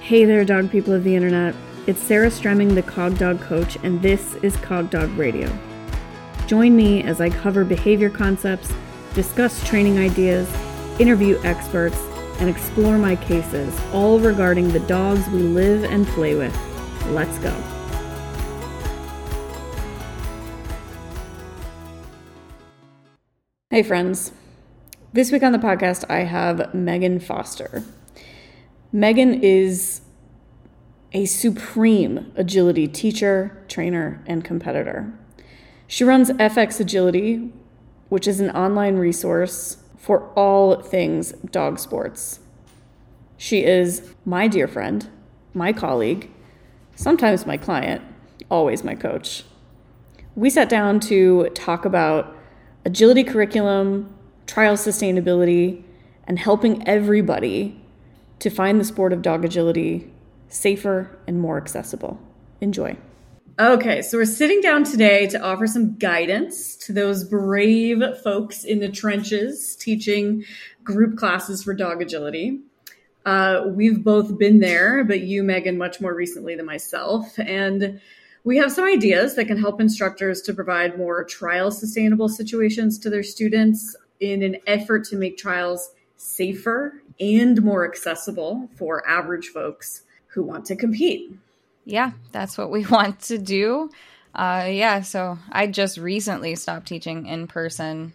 Hey there, dog people of the internet. It's Sarah Stremming, the Cog Dog Coach, and this is Cog Dog Radio. Join me as I cover behavior concepts, discuss training ideas, interview experts, and explore my cases, all regarding the dogs we live and play with. Let's go. Hey, friends. This week on the podcast, I have Megan Foster. Megan is a supreme agility teacher, trainer, and competitor. She runs FX Agility, which is an online resource for all things dog sports. She is my dear friend, my colleague, sometimes my client, always my coach. We sat down to talk about agility curriculum, trial sustainability, and helping everybody to find the sport of dog agility safer and more accessible. Enjoy. Okay, so we're sitting down today to offer some guidance to those brave folks in the trenches teaching group classes for dog agility. Uh, we've both been there, but you, Megan, much more recently than myself. And we have some ideas that can help instructors to provide more trial sustainable situations to their students in an effort to make trials safer and more accessible for average folks who want to compete. Yeah, that's what we want to do. Uh, yeah, so I just recently stopped teaching in person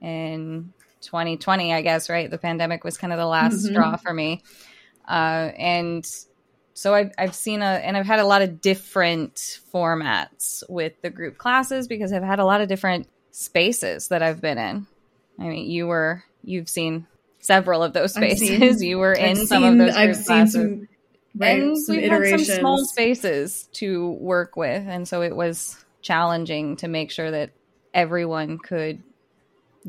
in 2020, I guess, right? The pandemic was kind of the last mm-hmm. straw for me. Uh, and so I've, I've seen a, and I've had a lot of different formats with the group classes because I've had a lot of different spaces that I've been in. I mean, you were, you've seen several of those spaces. Seen, you were in I've some seen, of those I've classes. Some, right, and we had some small spaces to work with. And so it was challenging to make sure that everyone could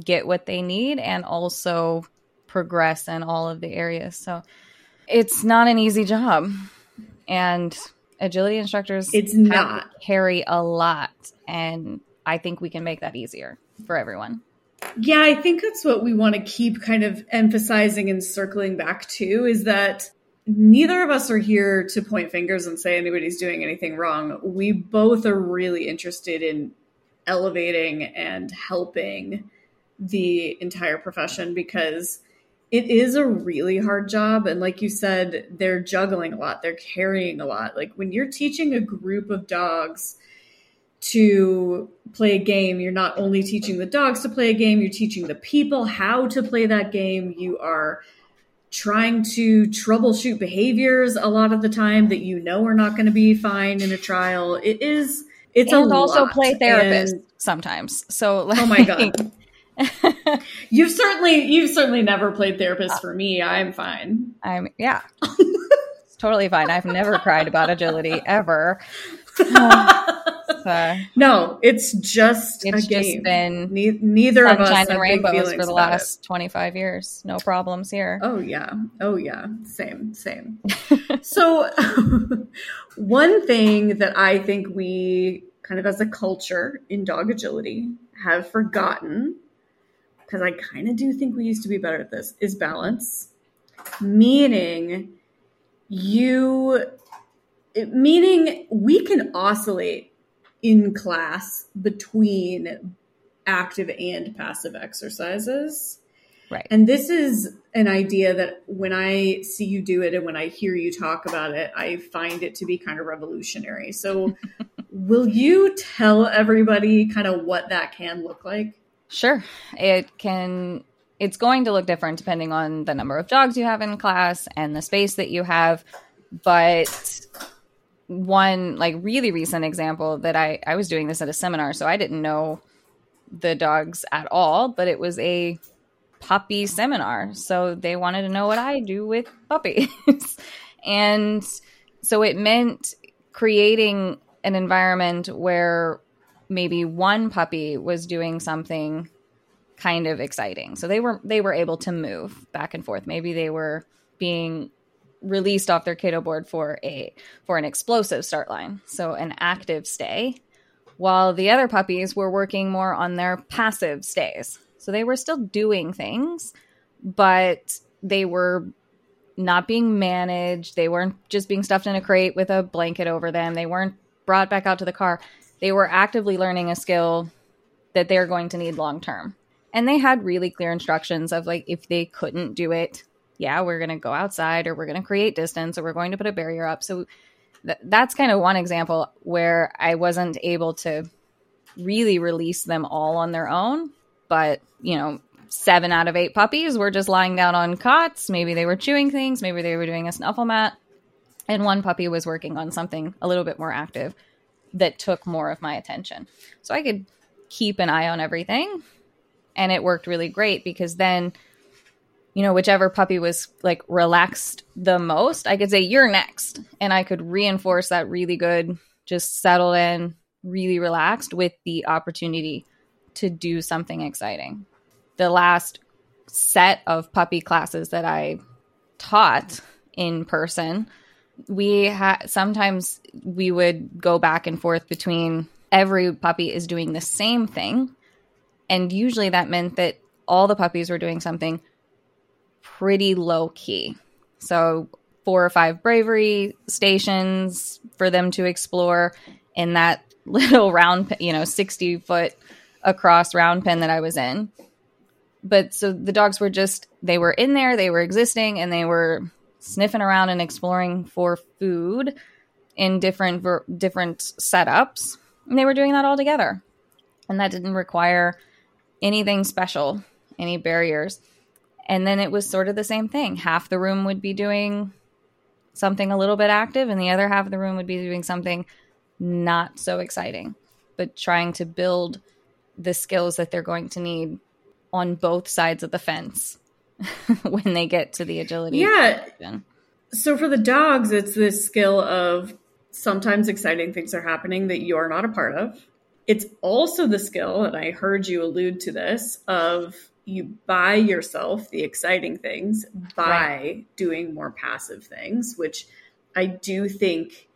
get what they need and also progress in all of the areas. So it's not an easy job and agility instructors it's not carry a lot and i think we can make that easier for everyone yeah i think that's what we want to keep kind of emphasizing and circling back to is that neither of us are here to point fingers and say anybody's doing anything wrong. We both are really interested in elevating and helping the entire profession because it is a really hard job and like you said they're juggling a lot they're carrying a lot. Like when you're teaching a group of dogs to play a game you're not only teaching the dogs to play a game you're teaching the people how to play that game you are trying to troubleshoot behaviors a lot of the time that you know are not going to be fine in a trial it is it's and also play therapist and, sometimes so like, oh my god you've certainly you've certainly never played therapist uh, for me. I'm fine. I'm yeah. it's totally fine. I've never cried about agility ever. Um, no, it's just it's just been ne- neither of us have rainbows for the last 25 years. No problems here. Oh yeah. Oh yeah. Same, same. so one thing that I think we kind of as a culture in dog agility have forgotten because I kind of do think we used to be better at this, is balance. Meaning, you, meaning we can oscillate in class between active and passive exercises. Right. And this is an idea that when I see you do it and when I hear you talk about it, I find it to be kind of revolutionary. So, will you tell everybody kind of what that can look like? Sure. It can it's going to look different depending on the number of dogs you have in class and the space that you have, but one like really recent example that I I was doing this at a seminar, so I didn't know the dogs at all, but it was a puppy seminar. So they wanted to know what I do with puppies. and so it meant creating an environment where maybe one puppy was doing something kind of exciting. So they were they were able to move back and forth. Maybe they were being released off their kiddo board for a for an explosive start line. So an active stay while the other puppies were working more on their passive stays. So they were still doing things, but they were not being managed. They weren't just being stuffed in a crate with a blanket over them. They weren't brought back out to the car. They were actively learning a skill that they're going to need long term. And they had really clear instructions of like, if they couldn't do it, yeah, we're going to go outside or we're going to create distance or we're going to put a barrier up. So th- that's kind of one example where I wasn't able to really release them all on their own. But, you know, seven out of eight puppies were just lying down on cots. Maybe they were chewing things, maybe they were doing a snuffle mat. And one puppy was working on something a little bit more active that took more of my attention. So I could keep an eye on everything. And it worked really great because then, you know, whichever puppy was like relaxed the most, I could say, You're next. And I could reinforce that really good, just settle in, really relaxed with the opportunity to do something exciting the last set of puppy classes that I taught in person, we had sometimes we would go back and forth between every puppy is doing the same thing. And usually that meant that all the puppies were doing something pretty low key. So, four or five bravery stations for them to explore in that little round, you know, 60 foot across round pen that I was in but so the dogs were just they were in there, they were existing, and they were sniffing around and exploring for food in different ver- different setups. And they were doing that all together, and that didn't require anything special, any barriers. And then it was sort of the same thing. Half the room would be doing something a little bit active, and the other half of the room would be doing something not so exciting, but trying to build the skills that they're going to need on both sides of the fence when they get to the agility. Yeah. Position. So for the dogs, it's this skill of sometimes exciting things are happening that you're not a part of. It's also the skill, and I heard you allude to this, of you buy yourself the exciting things by right. doing more passive things, which I do think.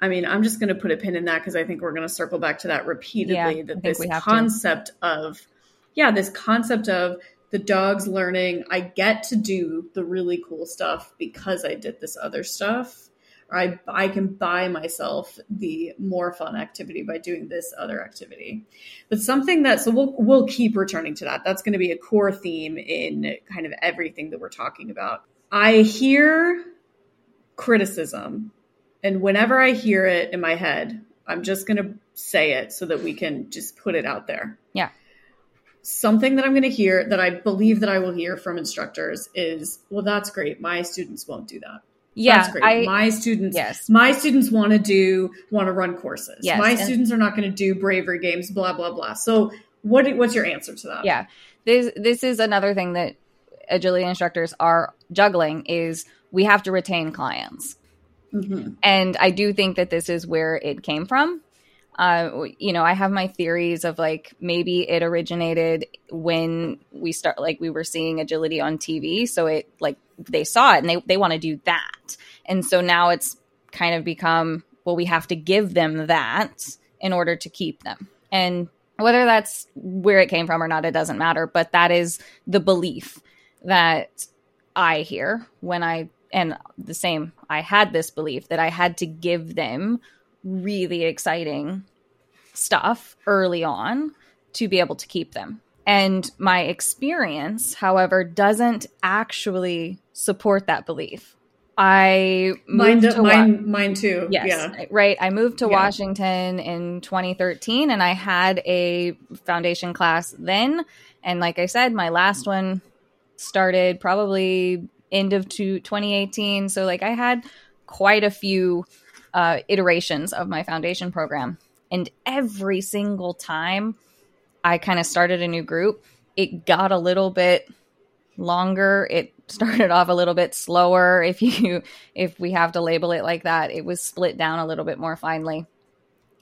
I mean, I'm just going to put a pin in that because I think we're going to circle back to that repeatedly. Yeah, that this concept to. of yeah, this concept of the dog's learning, I get to do the really cool stuff because I did this other stuff. I, I can buy myself the more fun activity by doing this other activity. But something that, so we'll, we'll keep returning to that. That's going to be a core theme in kind of everything that we're talking about. I hear criticism, and whenever I hear it in my head, I'm just going to say it so that we can just put it out there. Yeah something that I'm going to hear that I believe that I will hear from instructors is, well, that's great. My students won't do that. Yeah, that's great. I, my students, yes. my students want to do, want to run courses. Yes, my students are not going to do bravery games, blah, blah, blah. So what, what's your answer to that? Yeah. This, this is another thing that agility instructors are juggling is we have to retain clients. Mm-hmm. And I do think that this is where it came from uh, you know, I have my theories of like maybe it originated when we start like we were seeing agility on TV, so it like they saw it and they they want to do that, and so now it's kind of become well, we have to give them that in order to keep them, and whether that's where it came from or not, it doesn't matter. But that is the belief that I hear when I and the same I had this belief that I had to give them really exciting stuff early on to be able to keep them. And my experience, however, doesn't actually support that belief. I moved mine, to mine, wa- mine too. Yes, yeah. right. I moved to yeah. Washington in 2013, and I had a foundation class then. And like I said, my last one started probably end of 2018. So like I had quite a few uh, iterations of my foundation program. And every single time I kind of started a new group, it got a little bit longer. It started off a little bit slower if you if we have to label it like that. It was split down a little bit more finely.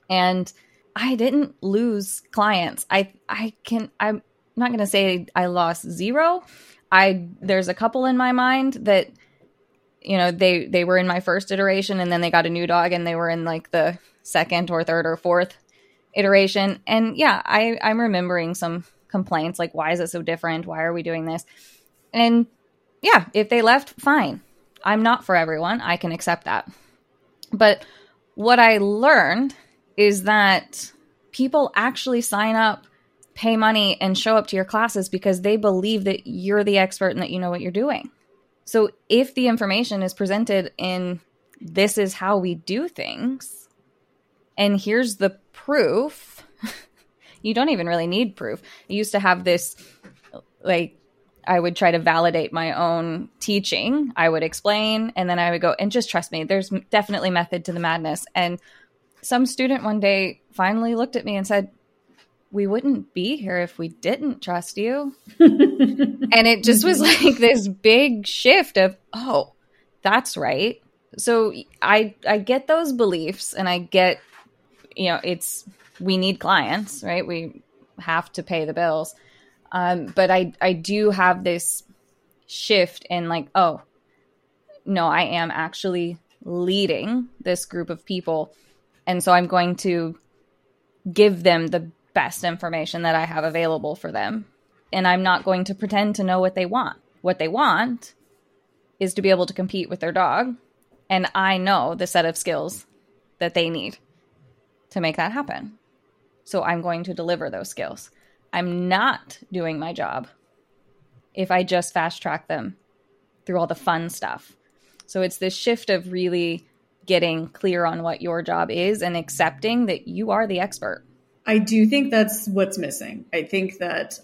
And I didn't lose clients. I I can I'm not going to say I lost zero. I there's a couple in my mind that you know they they were in my first iteration and then they got a new dog and they were in like the second or third or fourth iteration and yeah i i'm remembering some complaints like why is it so different why are we doing this and yeah if they left fine I'm not for everyone. I can accept that. But what I learned is that people actually sign up, pay money, and show up to your classes because they believe that you're the expert and that you know what you're doing. So if the information is presented in this is how we do things, and here's the proof, you don't even really need proof. I used to have this like I would try to validate my own teaching. I would explain and then I would go and just trust me. There's definitely method to the madness. And some student one day finally looked at me and said, "We wouldn't be here if we didn't trust you." and it just was like this big shift of, "Oh, that's right." So I I get those beliefs and I get you know, it's we need clients, right? We have to pay the bills um, but I I do have this shift in like, oh, no, I am actually leading this group of people. And so I'm going to give them the best information that I have available for them. And I'm not going to pretend to know what they want. What they want is to be able to compete with their dog. And I know the set of skills that they need to make that happen. So I'm going to deliver those skills. I'm not doing my job if I just fast track them through all the fun stuff. So it's this shift of really getting clear on what your job is and accepting that you are the expert. I do think that's what's missing. I think that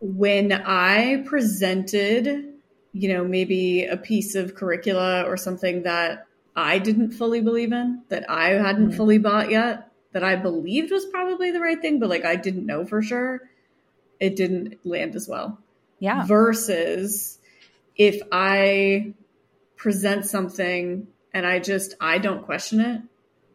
when I presented, you know, maybe a piece of curricula or something that I didn't fully believe in, that I hadn't mm-hmm. fully bought yet, that I believed was probably the right thing, but like I didn't know for sure it didn't land as well. Yeah. Versus if I present something and I just I don't question it,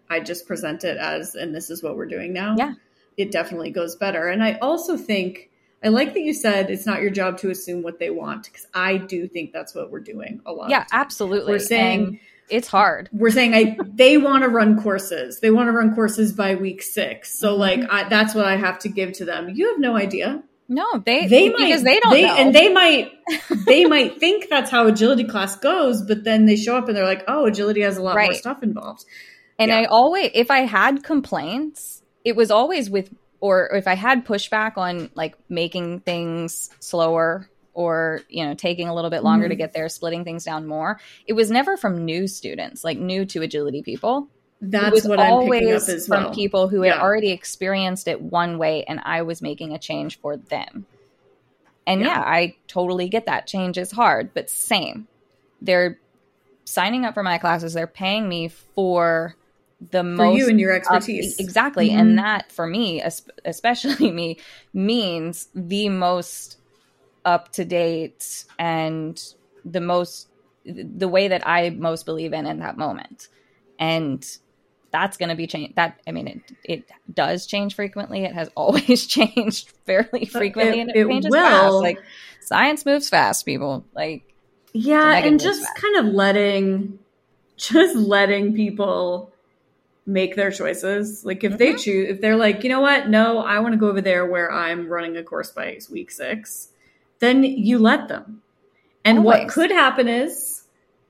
I just present it as and this is what we're doing now. Yeah. It definitely goes better. And I also think I like that you said it's not your job to assume what they want because I do think that's what we're doing a lot. Yeah, absolutely. We're saying and it's hard. We're saying I they want to run courses. They want to run courses by week 6. So mm-hmm. like I, that's what I have to give to them. You have no idea. No, they they might, because they don't they, know. and they might they might think that's how agility class goes, but then they show up and they're like, "Oh, agility has a lot right. more stuff involved." And yeah. I always, if I had complaints, it was always with, or if I had pushback on like making things slower or you know taking a little bit longer mm-hmm. to get there, splitting things down more. It was never from new students, like new to agility people. That's what I'm picking up as well. From people who yeah. had already experienced it one way, and I was making a change for them. And yeah. yeah, I totally get that. Change is hard, but same. They're signing up for my classes. They're paying me for the for most you and your expertise up, exactly mm-hmm. and that for me especially me means the most up to date and the most the way that i most believe in in that moment and that's going to be changed. That I mean, it it does change frequently. It has always changed fairly frequently, it, and it, it changes will. fast. Like science moves fast, people. Like yeah, and just fast. kind of letting, just letting people make their choices. Like if mm-hmm. they choose, if they're like, you know what, no, I want to go over there where I'm running a course by week six, then you let them. And always. what could happen is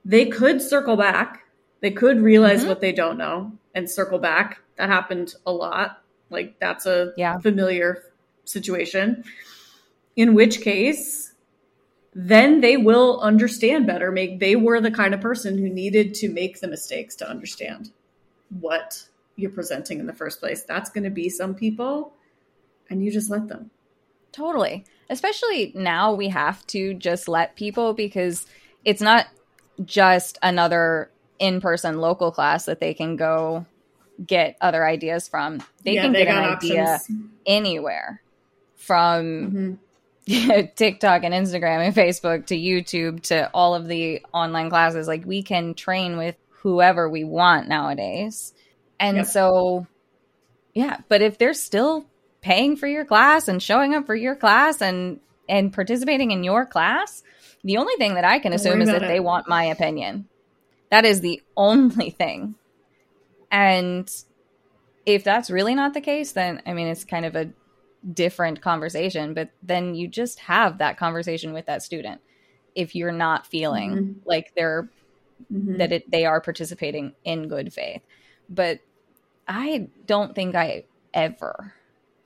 they could circle back. They could realize mm-hmm. what they don't know and circle back. That happened a lot. Like that's a yeah. familiar situation. In which case, then they will understand better. Make they were the kind of person who needed to make the mistakes to understand what you're presenting in the first place. That's going to be some people, and you just let them. Totally. Especially now, we have to just let people because it's not just another in person local class that they can go get other ideas from. They yeah, can they get an idea anywhere from mm-hmm. TikTok and Instagram and Facebook to YouTube to all of the online classes. Like we can train with whoever we want nowadays. And yep. so, yeah, but if they're still paying for your class and showing up for your class and and participating in your class, the only thing that I can assume is that it. they want my opinion. That is the only thing. And if that's really not the case, then I mean, it's kind of a different conversation, but then you just have that conversation with that student if you're not feeling mm-hmm. like they're mm-hmm. that it, they are participating in good faith. But I don't think I ever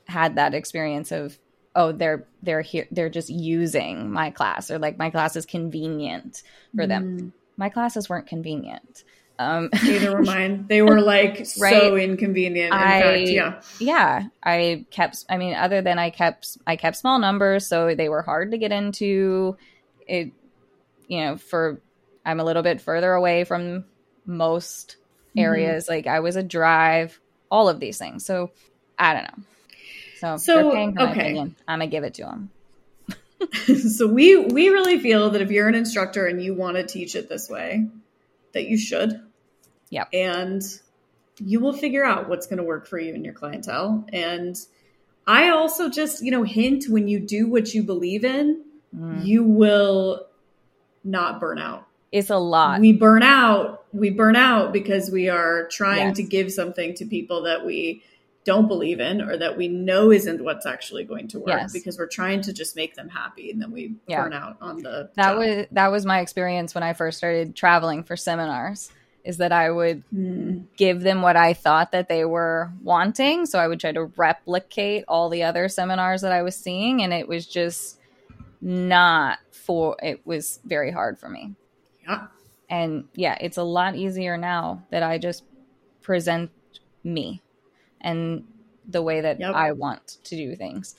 had that experience of oh they're they're here they're just using my class or like my class is convenient for them. My classes weren't convenient. Um, Neither were mine. They were like right? so inconvenient. In I, fact, yeah, yeah. I kept. I mean, other than I kept, I kept small numbers, so they were hard to get into. It, you know, for I'm a little bit further away from most mm-hmm. areas. Mm-hmm. Like I was a drive, all of these things. So I don't know. So, so they're paying for okay. my opinion. I'm gonna give it to them. so we we really feel that if you're an instructor and you want to teach it this way, that you should. Yeah. And you will figure out what's going to work for you and your clientele. And I also just, you know, hint when you do what you believe in, mm. you will not burn out. It's a lot. We burn out. We burn out because we are trying yes. to give something to people that we don't believe in or that we know isn't what's actually going to work yes. because we're trying to just make them happy and then we yeah. burn out on the That job. was that was my experience when I first started traveling for seminars is that I would mm. give them what I thought that they were wanting. So I would try to replicate all the other seminars that I was seeing, and it was just not for. It was very hard for me. Yeah. And yeah, it's a lot easier now that I just present me and the way that yep. I want to do things.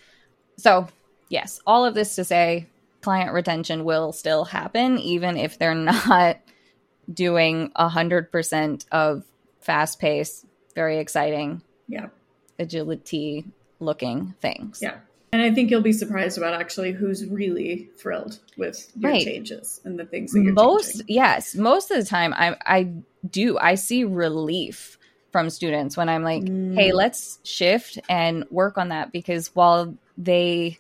So, yes, all of this to say client retention will still happen even if they're not doing a hundred percent of fast pace, very exciting, yeah, agility looking things. Yeah. And I think you'll be surprised about actually who's really thrilled with your right. changes and the things that you're most changing. yes most of the time I I do I see relief from students when I'm like, mm. hey, let's shift and work on that because while they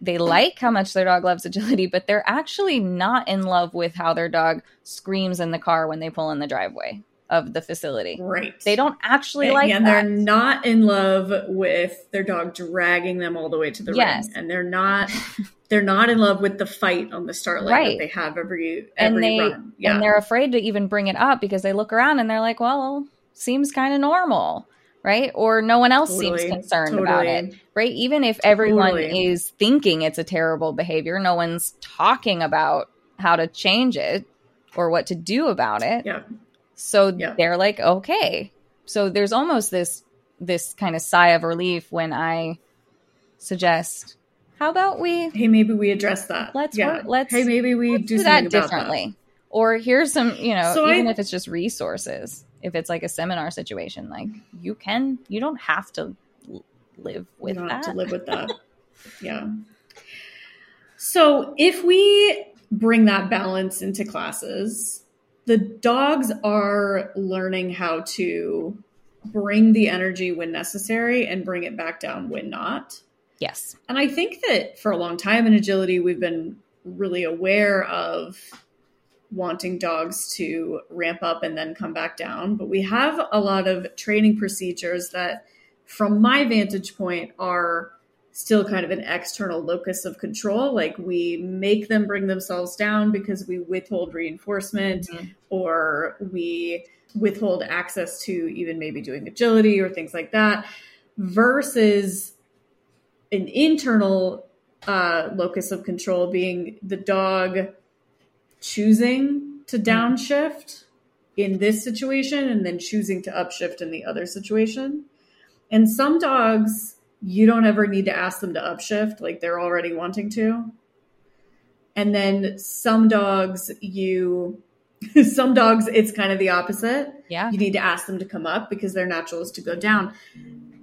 they like how much their dog loves agility, but they're actually not in love with how their dog screams in the car when they pull in the driveway of the facility. Right. They don't actually and, like and they're not in love with their dog dragging them all the way to the yes. ring. And they're not they're not in love with the fight on the start line right. that they have every every and they, run. Yeah. And they're afraid to even bring it up because they look around and they're like, well, seems kind of normal right? Or no one else totally, seems concerned totally. about it, right? Even if everyone totally. is thinking it's a terrible behavior, no one's talking about how to change it or what to do about it. Yeah. So yeah. they're like, okay. So there's almost this this kind of sigh of relief when I suggest, how about we? Hey, maybe we address that. Let's yeah. work, let's. Hey, maybe we do, do that differently. That. Or here's some, you know, so even I, if it's just resources if it's like a seminar situation like you can you don't have to live with that to live with that. Yeah. So if we bring that balance into classes the dogs are learning how to bring the energy when necessary and bring it back down when not. Yes. And i think that for a long time in agility we've been really aware of wanting dogs to ramp up and then come back down. But we have a lot of training procedures that, from my vantage point, are still kind of an external locus of control. Like we make them bring themselves down because we withhold reinforcement mm-hmm. or we withhold access to even maybe doing agility or things like that, versus an internal uh, locus of control being the dog choosing to mm-hmm. downshift in this situation and then choosing to upshift in the other situation. And some dogs, you don't ever need to ask them to upshift, like they're already wanting to. And then some dogs, you, some dogs, it's kind of the opposite. Yeah. You need to ask them to come up because their natural is to go down.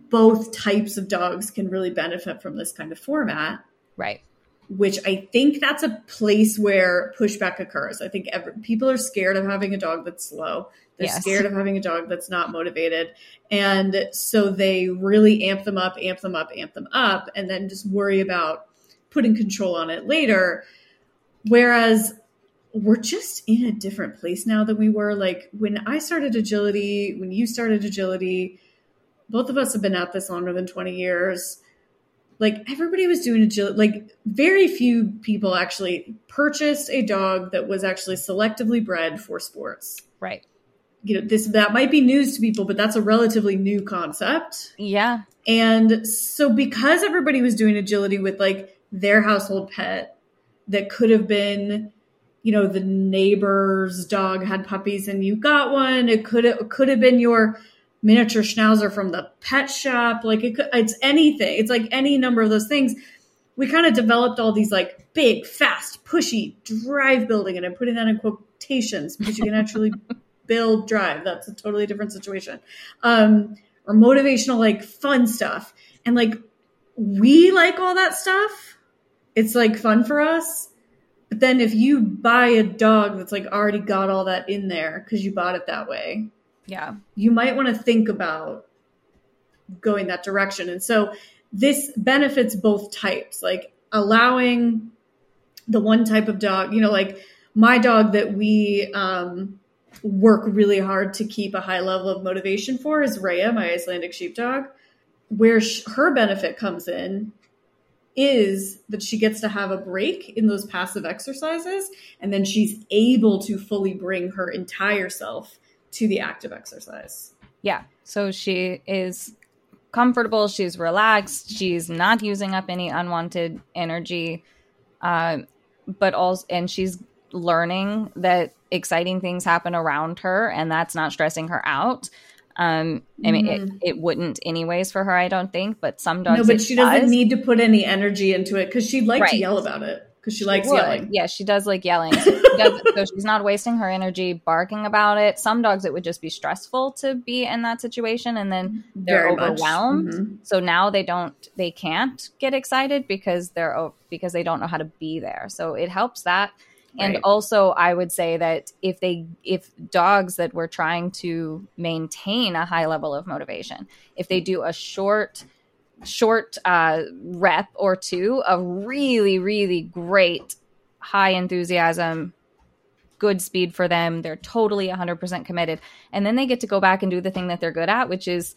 Both types of dogs can really benefit from this kind of format. Right which I think that's a place where pushback occurs. I think every, people are scared of having a dog that's slow. They're yes. scared of having a dog that's not motivated. And so they really amp them up, amp them up, amp them up, and then just worry about putting control on it later. Whereas we're just in a different place now than we were. Like when I started agility, when you started agility, both of us have been at this longer than 20 years like everybody was doing agility. Like very few people actually purchased a dog that was actually selectively bred for sports. Right. You know, this that might be news to people, but that's a relatively new concept. Yeah. And so because everybody was doing agility with like their household pet that could have been you know the neighbor's dog had puppies and you got one it could have, could have been your miniature schnauzer from the pet shop. Like it could, it's anything. It's like any number of those things. We kind of developed all these like big fast pushy drive building and i'm putting that in quotations because you can actually build drive. That's a totally different situation. Um or motivational like fun stuff. And like we like all that stuff. It's like fun for us. But then if you buy a dog that's like already got all that in there because you bought it that way, yeah, you might want to think about going that direction. And so this benefits both types, like allowing the one type of dog, you know, like my dog that we um, work really hard to keep a high level of motivation for is Rhea, my Icelandic sheepdog. Where sh- her benefit comes in is that she gets to have a break in those passive exercises and then she's able to fully bring her entire self to the active exercise. Yeah. So she is comfortable, she's relaxed, she's not using up any unwanted energy. Uh, but also and she's learning that exciting things happen around her and that's not stressing her out. Um, I mean, mm-hmm. it, it wouldn't anyways for her, I don't think, but some dogs. No, but she doesn't need to put any energy into it because she'd like right. to yell about it because she, she, likes would. yelling. Yeah, she does like yelling. So, she does, so she's not wasting her energy barking about it. Some dogs, it would just be stressful to be in that situation and then they're Very overwhelmed. Mm-hmm. So now they don't, they can't get excited because they're, because they don't know how to be there. So it helps that and right. also i would say that if they if dogs that were trying to maintain a high level of motivation if they do a short short uh, rep or two of really really great high enthusiasm good speed for them they're totally 100% committed and then they get to go back and do the thing that they're good at which is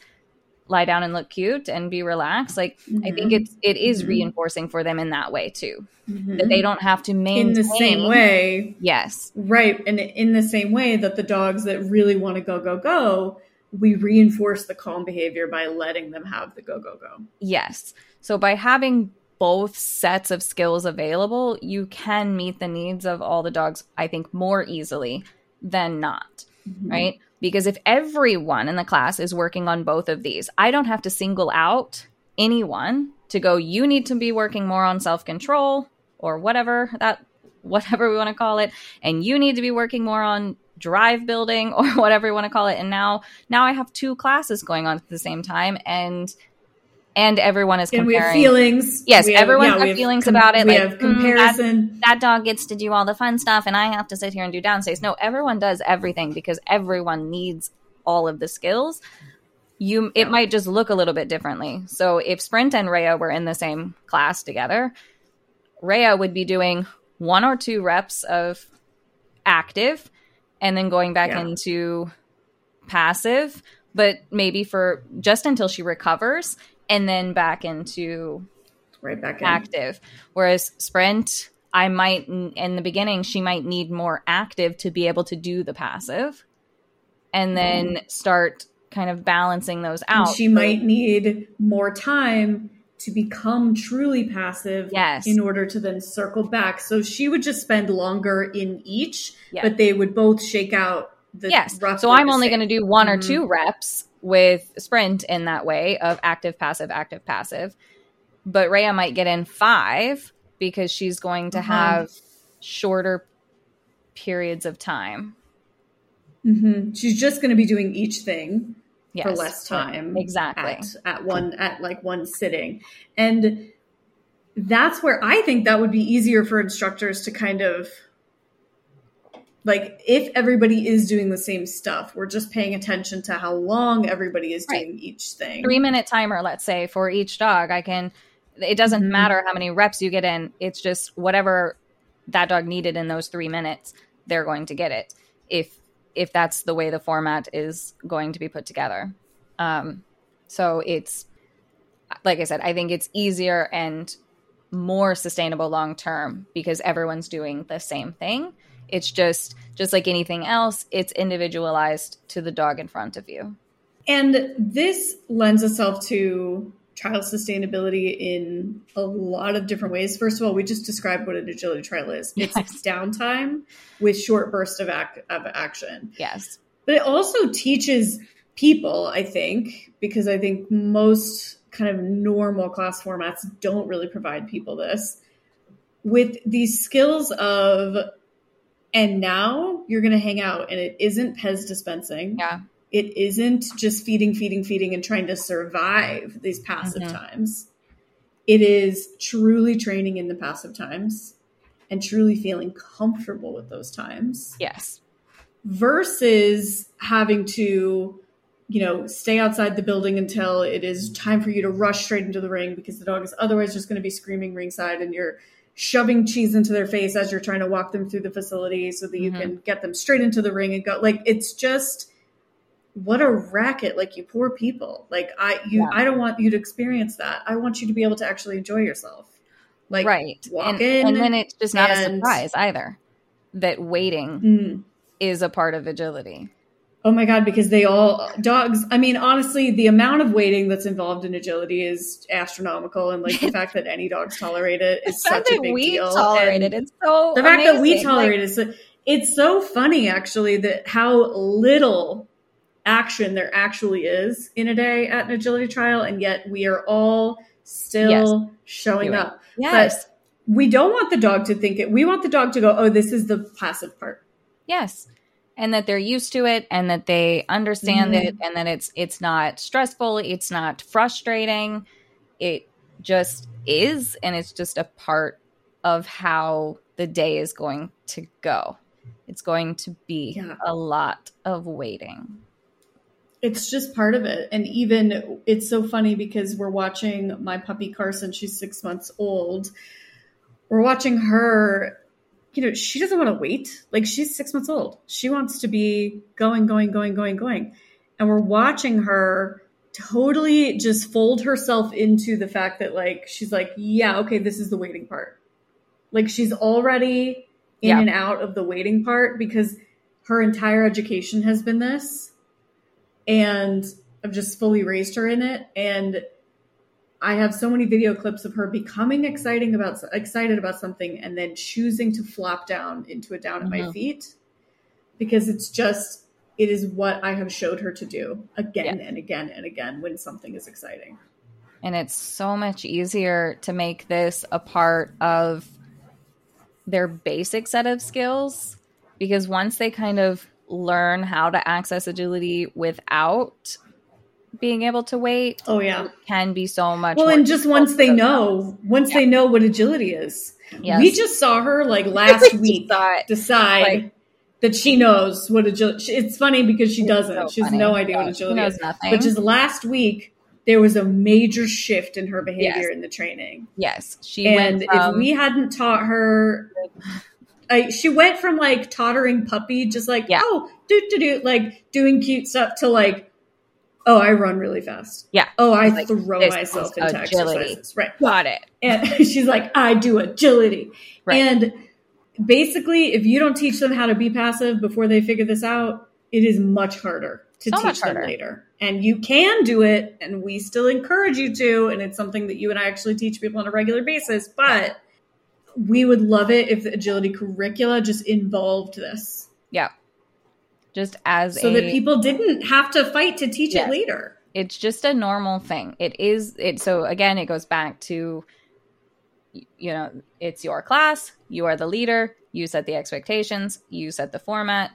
lie down and look cute and be relaxed like mm-hmm. i think mm-hmm. it's it is mm-hmm. reinforcing for them in that way too mm-hmm. that they don't have to maintain in the same way yes right and in the same way that the dogs that really want to go go go we reinforce the calm behavior by letting them have the go go go. Yes. So by having both sets of skills available you can meet the needs of all the dogs i think more easily than not mm-hmm. right? Because if everyone in the class is working on both of these, I don't have to single out anyone to go, you need to be working more on self control or whatever that whatever we want to call it and you need to be working more on drive building or whatever you want to call it and now now i have two classes going on at the same time and and everyone is comparing. And we have feelings. Yes, everyone yeah, has feelings com- about it. We like, have comparison. Mm, that, that, dog gets to do all the fun stuff, and I have to sit here and do downstays. No, everyone does everything because everyone needs all of the skills. You, it yeah. might just look a little bit differently. So if Sprint and Rhea were in the same class together, Rhea would be doing one or two reps of active, and then going back yeah. into passive but maybe for just until she recovers and then back into right back in. active. Whereas sprint, I might in the beginning she might need more active to be able to do the passive, and then mm. start kind of balancing those out. And she might need more time to become truly passive yes. in order to then circle back. So she would just spend longer in each, yeah. but they would both shake out the Yes. So I'm only going to do one mm-hmm. or two reps with sprint in that way of active, passive, active, passive. But Rhea might get in five because she's going to uh-huh. have shorter periods of time. Mm-hmm. She's just going to be doing each thing yes, for less time. Exactly. At, at one, at like one sitting. And that's where I think that would be easier for instructors to kind of like if everybody is doing the same stuff we're just paying attention to how long everybody is doing each thing three minute timer let's say for each dog i can it doesn't mm-hmm. matter how many reps you get in it's just whatever that dog needed in those three minutes they're going to get it if if that's the way the format is going to be put together um so it's like I said, I think it's easier and more sustainable long term because everyone's doing the same thing. It's just just like anything else, it's individualized to the dog in front of you. And this lends itself to trial sustainability in a lot of different ways. First of all, we just described what an agility trial is. Yes. It's downtime with short bursts of, act, of action. Yes. But it also teaches people, I think, because I think most kind of normal class formats don't really provide people this with these skills of and now you're going to hang out and it isn't pez dispensing yeah it isn't just feeding feeding feeding and trying to survive these passive mm-hmm. times it is truly training in the passive times and truly feeling comfortable with those times yes versus having to you know, stay outside the building until it is time for you to rush straight into the ring because the dog is otherwise just going to be screaming ringside and you're shoving cheese into their face as you're trying to walk them through the facility so that you mm-hmm. can get them straight into the ring and go like it's just what a racket like you poor people like i you yeah. i don't want you to experience that i want you to be able to actually enjoy yourself like right walk and, in and then it's just not and, a surprise either that waiting mm. is a part of agility Oh my god, because they all dogs. I mean, honestly, the amount of waiting that's involved in agility is astronomical, and like the fact that any dogs tolerate it is such a big we deal. Tolerate it. It's so the fact amazing. that we tolerate like, it. It's so funny, actually, that how little action there actually is in a day at an agility trial, and yet we are all still yes. showing up. Yes. But we don't want the dog to think it. We want the dog to go, "Oh, this is the passive part." Yes and that they're used to it and that they understand mm-hmm. it and that it's it's not stressful it's not frustrating it just is and it's just a part of how the day is going to go it's going to be yeah. a lot of waiting it's just part of it and even it's so funny because we're watching my puppy carson she's six months old we're watching her you know, she doesn't want to wait. Like she's six months old. She wants to be going, going, going, going, going. And we're watching her totally just fold herself into the fact that like she's like, yeah, okay, this is the waiting part. Like she's already in yeah. and out of the waiting part because her entire education has been this. And I've just fully raised her in it. And I have so many video clips of her becoming exciting about excited about something and then choosing to flop down into a down mm-hmm. at my mm-hmm. feet because it's just it is what I have showed her to do again yeah. and again and again when something is exciting. And it's so much easier to make this a part of their basic set of skills because once they kind of learn how to access agility without being able to wait oh yeah can be so much well and just once they know once yeah. they know what agility is yes. we just saw her like last week decide like, that she knows what agility it's funny because she doesn't so she has funny. no idea yeah, what agility is nothing. but just last week there was a major shift in her behavior yes. in the training yes she and from- if we hadn't taught her She went from like tottering puppy, just like yeah. oh do do do, like doing cute stuff to like Oh, I run really fast. Yeah. Oh, I like, throw myself into agility. exercises. Right. Got it. And she's like, I do agility. Right. And basically, if you don't teach them how to be passive before they figure this out, it is much harder to so teach them later. And you can do it, and we still encourage you to. And it's something that you and I actually teach people on a regular basis. But we would love it if the agility curricula just involved this. Yeah just as so a, that people didn't have to fight to teach it later. It's just a normal thing. It is it so again it goes back to you know, it's your class, you are the leader, you set the expectations, you set the format,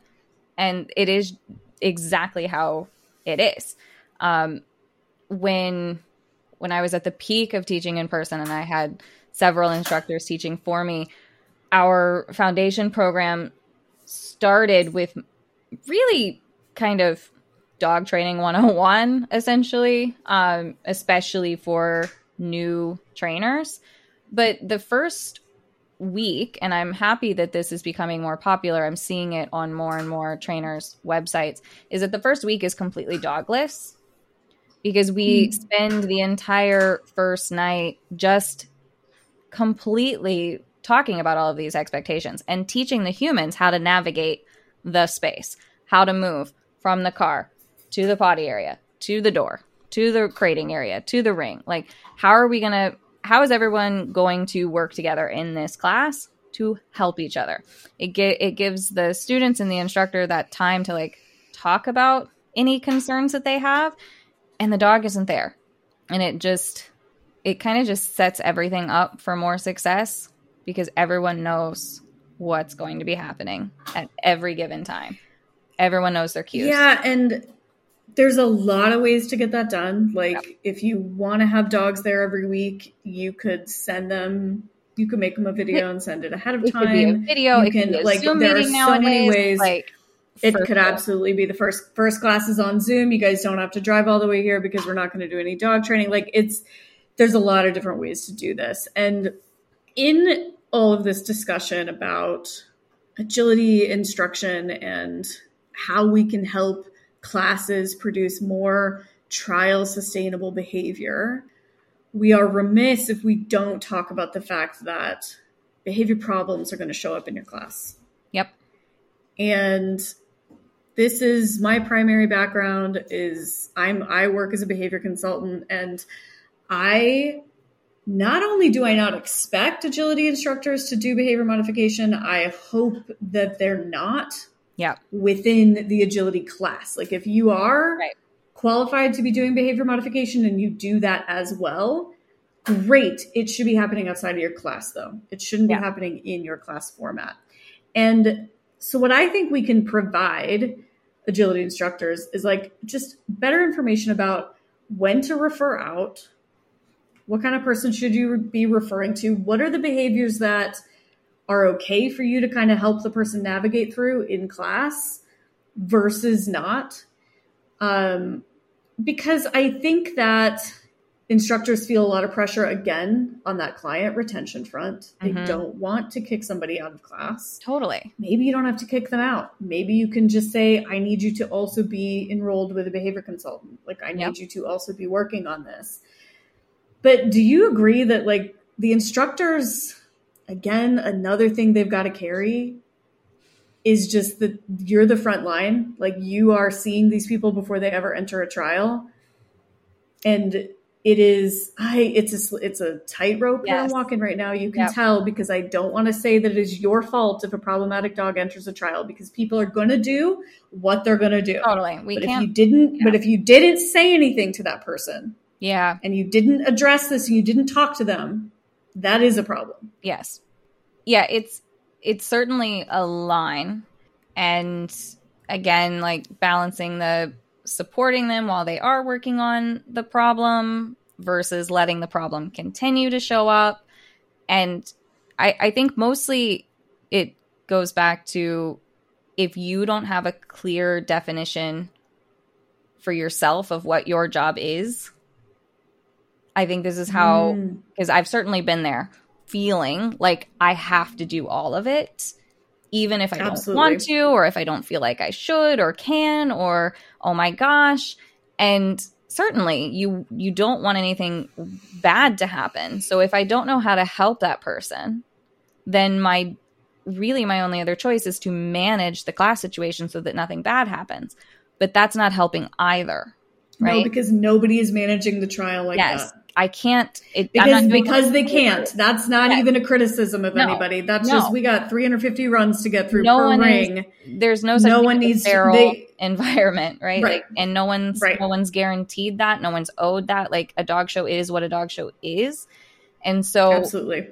and it is exactly how it is. Um when when I was at the peak of teaching in person and I had several instructors teaching for me, our foundation program started with really kind of dog training 101 essentially um, especially for new trainers but the first week and i'm happy that this is becoming more popular i'm seeing it on more and more trainers websites is that the first week is completely dogless because we mm. spend the entire first night just completely talking about all of these expectations and teaching the humans how to navigate the space, how to move from the car to the potty area, to the door, to the crating area, to the ring. Like, how are we going to, how is everyone going to work together in this class to help each other? It, ge- it gives the students and the instructor that time to like talk about any concerns that they have, and the dog isn't there. And it just, it kind of just sets everything up for more success because everyone knows what's going to be happening at every given time. Everyone knows their cues. Yeah, and there's a lot of ways to get that done. Like yep. if you want to have dogs there every week, you could send them you could make them a video and send it ahead of time. Could be a video. You can like Zoom there are so nowadays. many ways. Like it could sure. absolutely be the first first classes on Zoom. You guys don't have to drive all the way here because we're not going to do any dog training. Like it's there's a lot of different ways to do this. And in all of this discussion about agility instruction and how we can help classes produce more trial sustainable behavior, we are remiss if we don't talk about the fact that behavior problems are going to show up in your class. Yep. And this is my primary background is I'm I work as a behavior consultant and I not only do I not expect agility instructors to do behavior modification, I hope that they're not yeah. within the agility class. Like if you are right. qualified to be doing behavior modification and you do that as well, great. It should be happening outside of your class though. It shouldn't yeah. be happening in your class format. And so what I think we can provide agility instructors is like just better information about when to refer out what kind of person should you be referring to? What are the behaviors that are okay for you to kind of help the person navigate through in class versus not? Um, because I think that instructors feel a lot of pressure again on that client retention front. They mm-hmm. don't want to kick somebody out of class. Totally. Maybe you don't have to kick them out. Maybe you can just say, I need you to also be enrolled with a behavior consultant. Like, I need yep. you to also be working on this. But do you agree that like the instructors, again, another thing they've got to carry is just that you're the front line. Like you are seeing these people before they ever enter a trial. And it is I it's a it's a tightrope yes. I'm walking right now. You can yep. tell because I don't want to say that it is your fault if a problematic dog enters a trial because people are going to do what they're going to do. Totally. We but can't, if you didn't yeah. but if you didn't say anything to that person, yeah. And you didn't address this and you didn't talk to them, that is a problem. Yes. Yeah, it's it's certainly a line and again like balancing the supporting them while they are working on the problem versus letting the problem continue to show up and I, I think mostly it goes back to if you don't have a clear definition for yourself of what your job is I think this is how, because mm. I've certainly been there, feeling like I have to do all of it, even if I Absolutely. don't want to, or if I don't feel like I should or can, or oh my gosh. And certainly you you don't want anything bad to happen. So if I don't know how to help that person, then my really my only other choice is to manage the class situation so that nothing bad happens. But that's not helping either. Right? No, because nobody is managing the trial like yes. that. I can't it, because because they can't. That's not even a criticism of no, anybody. That's no. just we got 350 runs to get through no per ring. Is, there's no no one needs sterile they, environment, right? right. Like, and no one's right. no one's guaranteed that. No one's owed that. Like a dog show is what a dog show is, and so absolutely.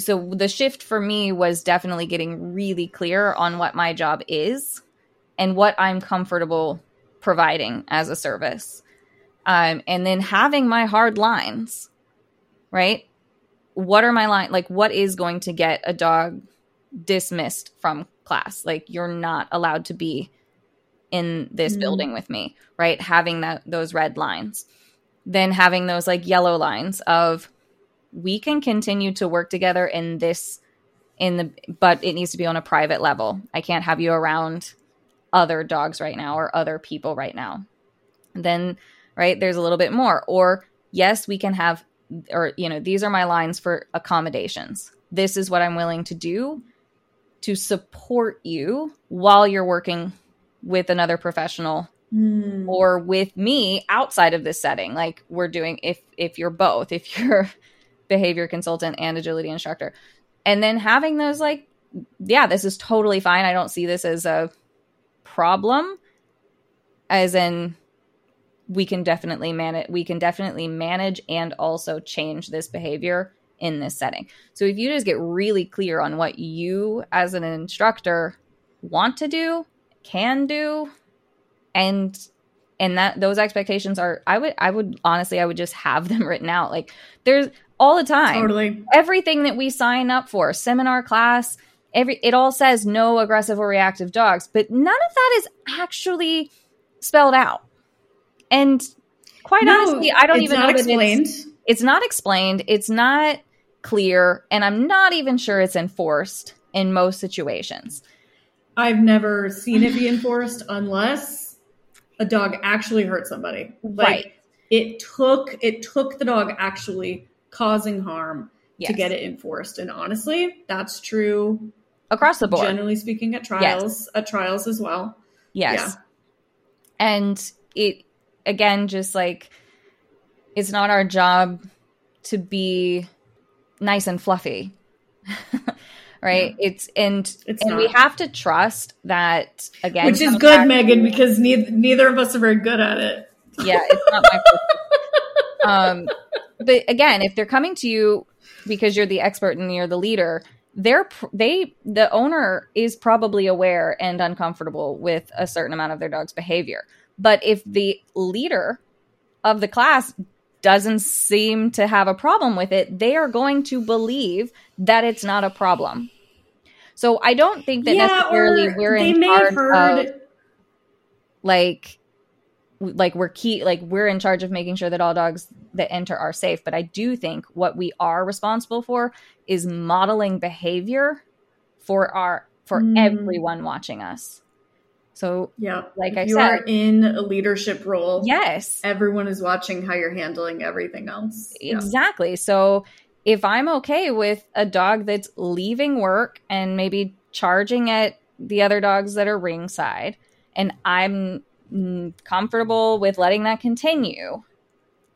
So the shift for me was definitely getting really clear on what my job is and what I'm comfortable providing as a service um, and then having my hard lines, right? What are my line? Like, what is going to get a dog dismissed from class? Like, you're not allowed to be in this mm. building with me, right? Having that those red lines, then having those like yellow lines of we can continue to work together in this in the but it needs to be on a private level. I can't have you around other dogs right now or other people right now. Then right? There's a little bit more. Or, yes, we can have, or, you know, these are my lines for accommodations. This is what I'm willing to do to support you while you're working with another professional Mm. or with me outside of this setting like we're doing if if you're both if you're behavior consultant and agility instructor and then having those like yeah this is totally fine i don't see this as a problem as in we can definitely manage we can definitely manage and also change this behavior in this setting. So if you just get really clear on what you as an instructor want to do can do and and that those expectations are i would i would honestly i would just have them written out. Like there's all the time. Totally. everything that we sign up for seminar class every it all says no aggressive or reactive dogs but none of that is actually spelled out and quite No, honestly i don't it's even know explained. it's, it's not explained it's not clear and i'm not even sure it's enforced in most situations I've never seen it be enforced unless a dog actually hurt somebody. Like, Right. It took it took the dog actually causing harm yes. to get it enforced. And honestly, that's true across the board generally speaking at trials, at trials as well. Yes. Yeah. And it again just like it's not our job to be nice and fluffy. right? It's and It's and we have to trust that again Which is good, Megan, because neither, neither of us are very good at it. yeah, it's not my fault. um but again, if they're coming to you because you're the expert and you're the leader, they're they the owner is probably aware and uncomfortable with a certain amount of their dog's behavior. But if the leader of the class doesn't seem to have a problem with it, they are going to believe that it's not a problem. So I don't think that necessarily we're in charge heard of like like we're key like we're in charge of making sure that all dogs that enter are safe but i do think what we are responsible for is modeling behavior for our for Mm. everyone watching us so Yeah. Like if I you said- are in a leadership role, yes everyone is watching how you're handling everything else. Yeah. exactly so if i'm okay with a dog that's leaving work and maybe charging at the other dogs that are ringside and i'm comfortable with letting that continue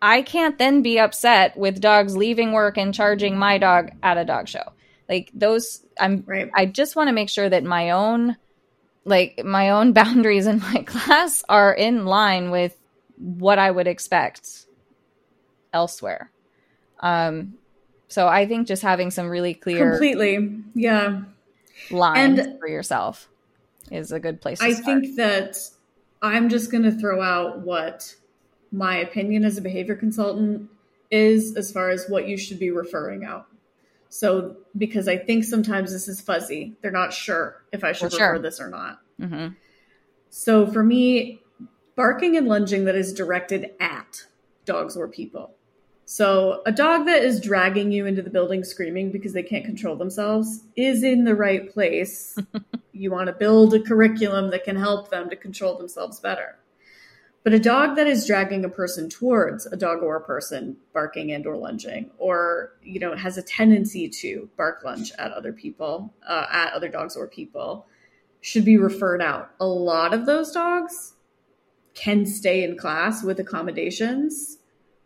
i can't then be upset with dogs leaving work and charging my dog at a dog show like those i'm Right. I just want to make sure that my own like my own boundaries in my class are in line with what I would expect elsewhere. Um so I think just having some really clear Completely. Yeah. lines And- for yourself is a good place to I start. think that I'm just going to throw out what my opinion as a behavior consultant is as far as what you should be referring out. So, because I think sometimes this is fuzzy, they're not sure if I should sure. refer this or not. hmm So, for me, barking and lunging that is directed at dogs or people. So, a dog that is dragging you into the building screaming because they can't control themselves is in the right place. you want to build a curriculum that can help them to control themselves better. But a dog that is dragging a person towards a dog or a person barking and or lunging, or you know has a tendency to bark lunge at other people, uh, at other dogs or people, should be referred out. A lot of those dogs can stay in class with accommodations,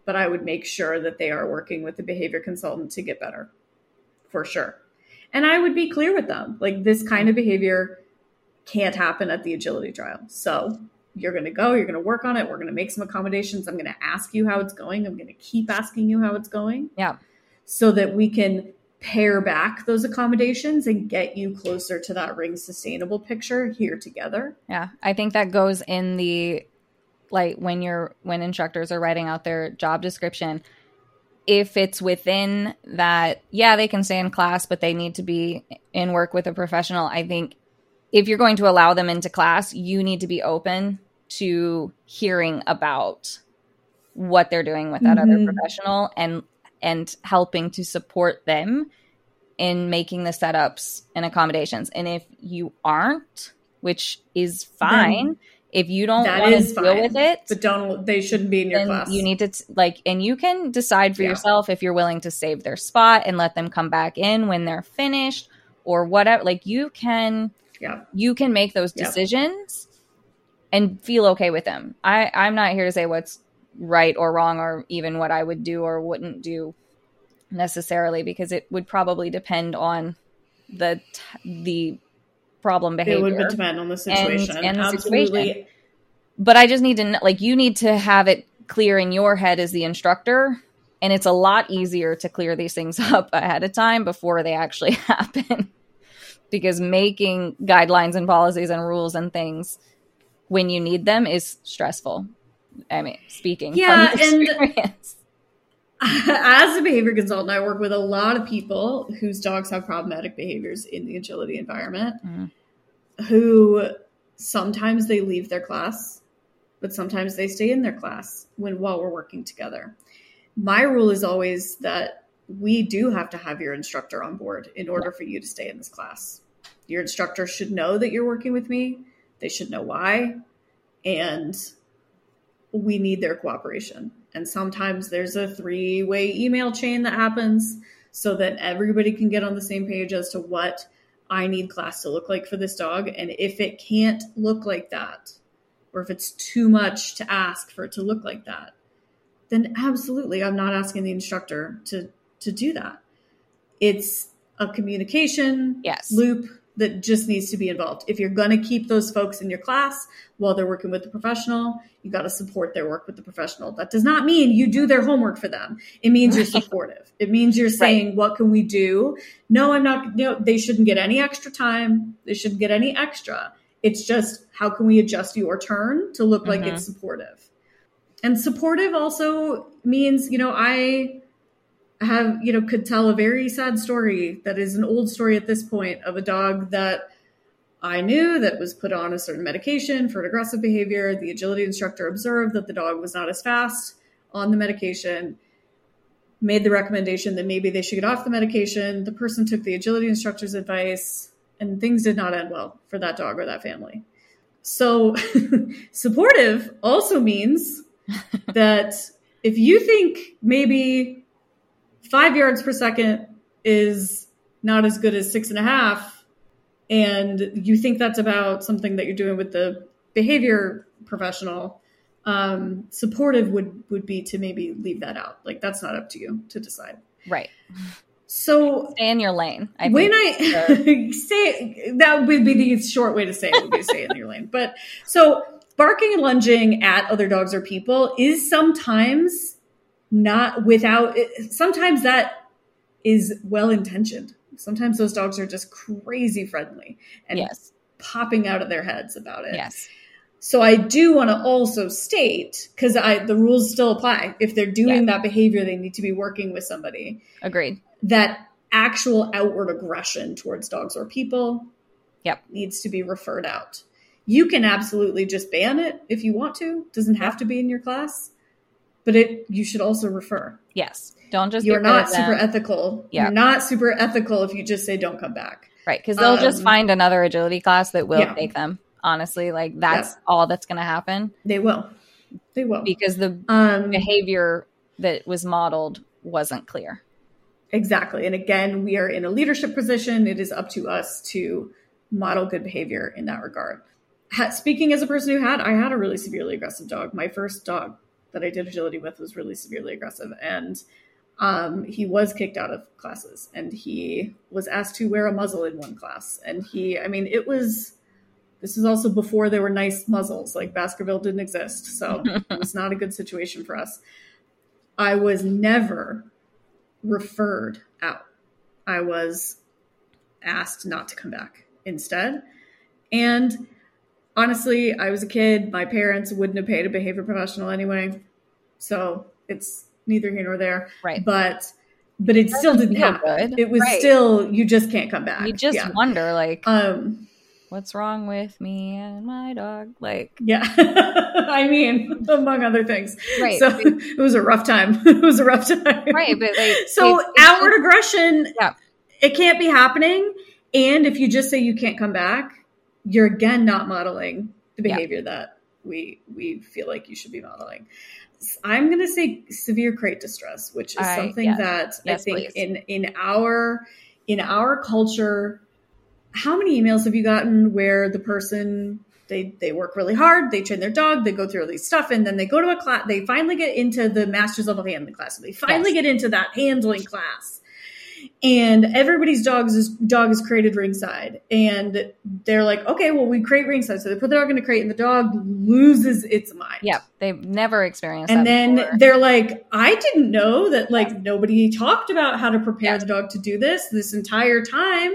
but I would make sure that they are working with the behavior consultant to get better, for sure. And I would be clear with them like this kind of behavior can't happen at the agility trial. So you're going to go, you're going to work on it, we're going to make some accommodations. I'm going to ask you how it's going, I'm going to keep asking you how it's going Yeah. so that we can pare back those accommodations and get you closer to that ring sustainable picture here together. Yeah. I think that goes in the like when you're when instructors are writing out their job description if it's within that yeah they can stay in class but they need to be in work with a professional i think if you're going to allow them into class you need to be open to hearing about what they're doing with that other Mhm. professional and and helping to support them in making the setups and accommodations and if you aren't which is fine If you don't want to deal fine. with it, But don't they shouldn't be in your class. you need to t- like and you can decide for Yeah. yourself if you're willing to save their spot and let them come back in when they're finished or whatever like you can yeah. you can make those Yeah. And feel okay with them i i'm not here to say what's right or wrong or even what i would do or wouldn't do necessarily because it would probably depend on the t- the problem behavior. It would depend on the situation. and the Absolutely. situation. but I just need to like you need to have it clear in your head as the instructor and it's a lot easier to clear these things up ahead of time before they actually happen because making guidelines and policies and rules and things when you need them is stressful i mean speaking from Yeah, and- experience. As a behavior consultant, I work with a lot of people whose dogs have problematic behaviors in the agility environment, Mhm. who sometimes they leave their class, but sometimes they stay in their class when while we're working together. My rule is always that we do have to have your instructor on board in order for you to stay in this class. Your instructor should know that you're working with me. They should know why. And we need their cooperation. And sometimes there's a three way email chain that happens so that everybody can get on the same page as to what I need class to look like for this dog. And if it can't look like that, or if it's too much to ask for it to look like that, then absolutely I'm not asking the instructor to to do that. It's a communication yes loop that just needs to be involved. If you're going to keep those folks in your class while they're working with the professional, you got to support their work with the professional. That does not mean you do their homework for them. It means you're supportive. It means you're saying, "What can we do?" No, I'm not. No, they shouldn't get any extra time. They shouldn't get any extra. It's just how can we adjust your turn to look like Mhm. it's supportive. And supportive also means, you know, I have you know could tell a very sad story that is an old story at this point of a dog that I knew that was put on a certain medication for an aggressive behavior. The agility instructor observed that the dog was not as fast on the medication, made the recommendation that maybe they should get off the medication. The person took the agility instructor's advice, and things did not end well for that dog or that family. So, supportive also means that if you think maybe five yards per second is not as good as six and a half, and you think that's about something that you're doing with the behavior professional, um, supportive would would be to maybe leave that out. Like that's not up to you to decide. right So stay in your lane I when think. I say that would be the short way to say it would be stay in your lane. But so barking and lunging at other dogs or people is sometimes not without sometimes that is well intentioned. Sometimes those dogs are just crazy friendly and yes popping out of their heads about it. yes So I do want to also state because I the rules still apply. If they're doing that behavior, they need to be working with somebody agreed that actual outward aggression towards dogs or people Yep. needs to be referred out. You can absolutely just ban it if you want to. Doesn't have to be in your class, but it you should also refer. yes don't just You're not super them. ethical. Yeah. You're not super ethical if you just say don't come back. Right, because they'll just Um, find another agility class that will yeah. take them. Honestly, like that's all that's going to happen They will. They will. because the Um, behavior that was modeled wasn't clear. Exactly. And again, we are in a leadership position. It is up to us to model good behavior in that regard. Ha- speaking as a person who had, I had a really severely aggressive dog. My first dog that I did agility with was really severely aggressive. And um, he was kicked out of classes and he was asked to wear a muzzle in one class. And he, I mean, it was, this was also before there were nice muzzles. Like Baskerville didn't exist. So it was not a good situation for us. I was never referred out. I was asked not to come back instead. And honestly, I was a kid. My parents wouldn't have paid a behavior professional anyway. So it's neither here nor there. Right. But but it still didn't happen. good. It was Right. still you just can't come back. You just yeah. wonder, like, um what's wrong with me and my dog? Like, yeah. I mean, among other things. right, So it was a rough time. it was a rough time. right. But like, So it's- it's outward just- aggression, Yeah. it can't be happening. And if you just say you can't come back, you're again not modeling the Yeah. behavior that we we feel like you should be modeling. I'm going to say severe crate distress, which is I- something yes. that I think please. in in our in our culture, how many emails have you gotten where the person they they work really hard, they train their dog, they go through all these stuff, and then they go to a class, they finally get into the master's level handling class, they finally Yes. get into that handling class, and everybody's dogs is dog is created ringside, and they're like, okay, well we crate ringside, so they put the dog in a crate, and the dog loses its mind. Yep. They've never experienced And then before. they're like, I didn't know that like nobody talked about how to prepare Yes. the dog to do this this entire time.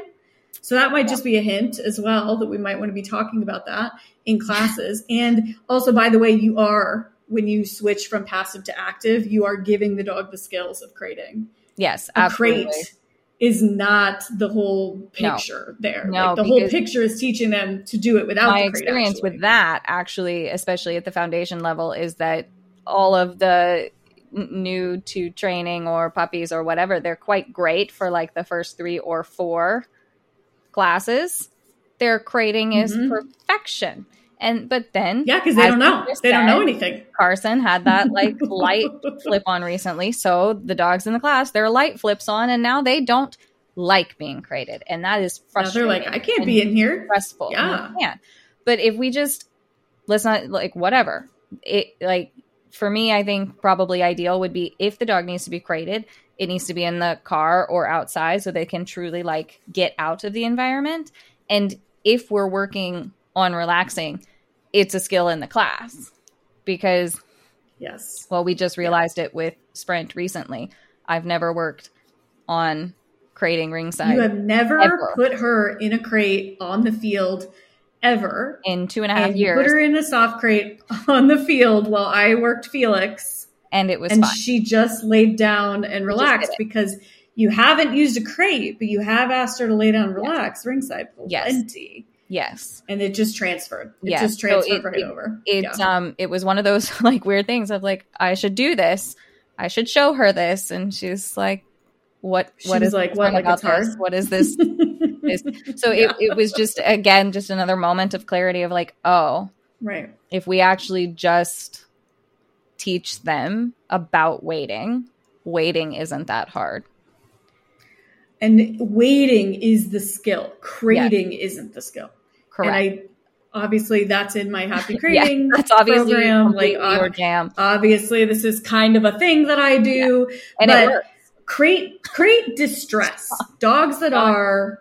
So that might just be a hint as well that we might want to be talking about that in classes. and also, by the way, you are when you switch from passive to active, you are giving the dog the skills of crating. Yes, A absolutely. crate is not the whole picture there. No, like the whole picture is teaching them to do it without my experience actually. with that actually especially at the foundation level is that all of the new to training or puppies or whatever they're quite great for like the first three or four classes their crating is Mhm. perfection and but then Yeah, because they don't know. They don't know anything. carson had that like light flip on recently so the dogs in the class their light flips on and now they don't like being crated and that is Now they're frustrating like, I can't be in here. stressful. Yeah. can't. But if we just let's not like whatever. It like for me, I think probably ideal would be if the dog needs to be crated, it needs to be in the car or outside so they can truly like get out of the environment. And if we're working on relaxing, it's a skill in the class because Yes. well, we just realized it with Sprint recently. I've never worked on crating ringside You have never Ever. put her in a crate on the field ever. in two and a half And years, put her in a soft crate on the field while I worked Felix. and it was and fine. she just laid down and relaxed because you haven't used a crate, but you have asked her to lay down and relax ringside Yes. plenty. yes. And it just transferred. It Yeah. just So transferred it- right it- over. it Yeah. um it was one of those like weird things of like I should do this. I should show her this and she's like what She what was like, "What, like about this? What is this? this? So Yeah. it, it was just again just another moment of clarity of like, oh, right. if we actually just teach them about waiting, waiting isn't that hard. And waiting is the skill. Crating isn't the skill. Correct. And I obviously that's in my happy yeah, that's obviously program. Like your ob- jam. obviously this is kind of a thing that I do. And but it works. create create distress. Dogs that are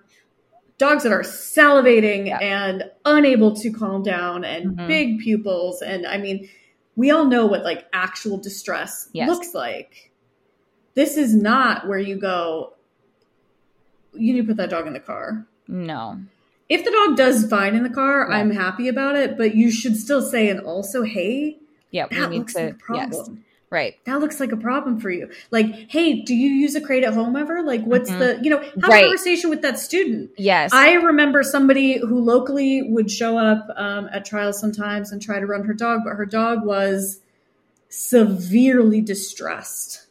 dogs that are salivating Yeah. and unable to calm down and Mhm. big pupils and I mean we all know what like actual distress Yes. looks like. This is not where you go you need to put that dog in the car. No. If the dog does fine in the car, Yeah. I'm happy about it, but you should still say and also, hey, Yeah, we that looks to like a problem. yes. Right. That looks like a problem for you. Like, hey, do you use a crate at home ever? Like, what's Mhm. the, you know, have Right. a conversation with that student. Yes. I remember somebody who locally would show up um, at trials sometimes and try to run her dog, but her dog was severely distressed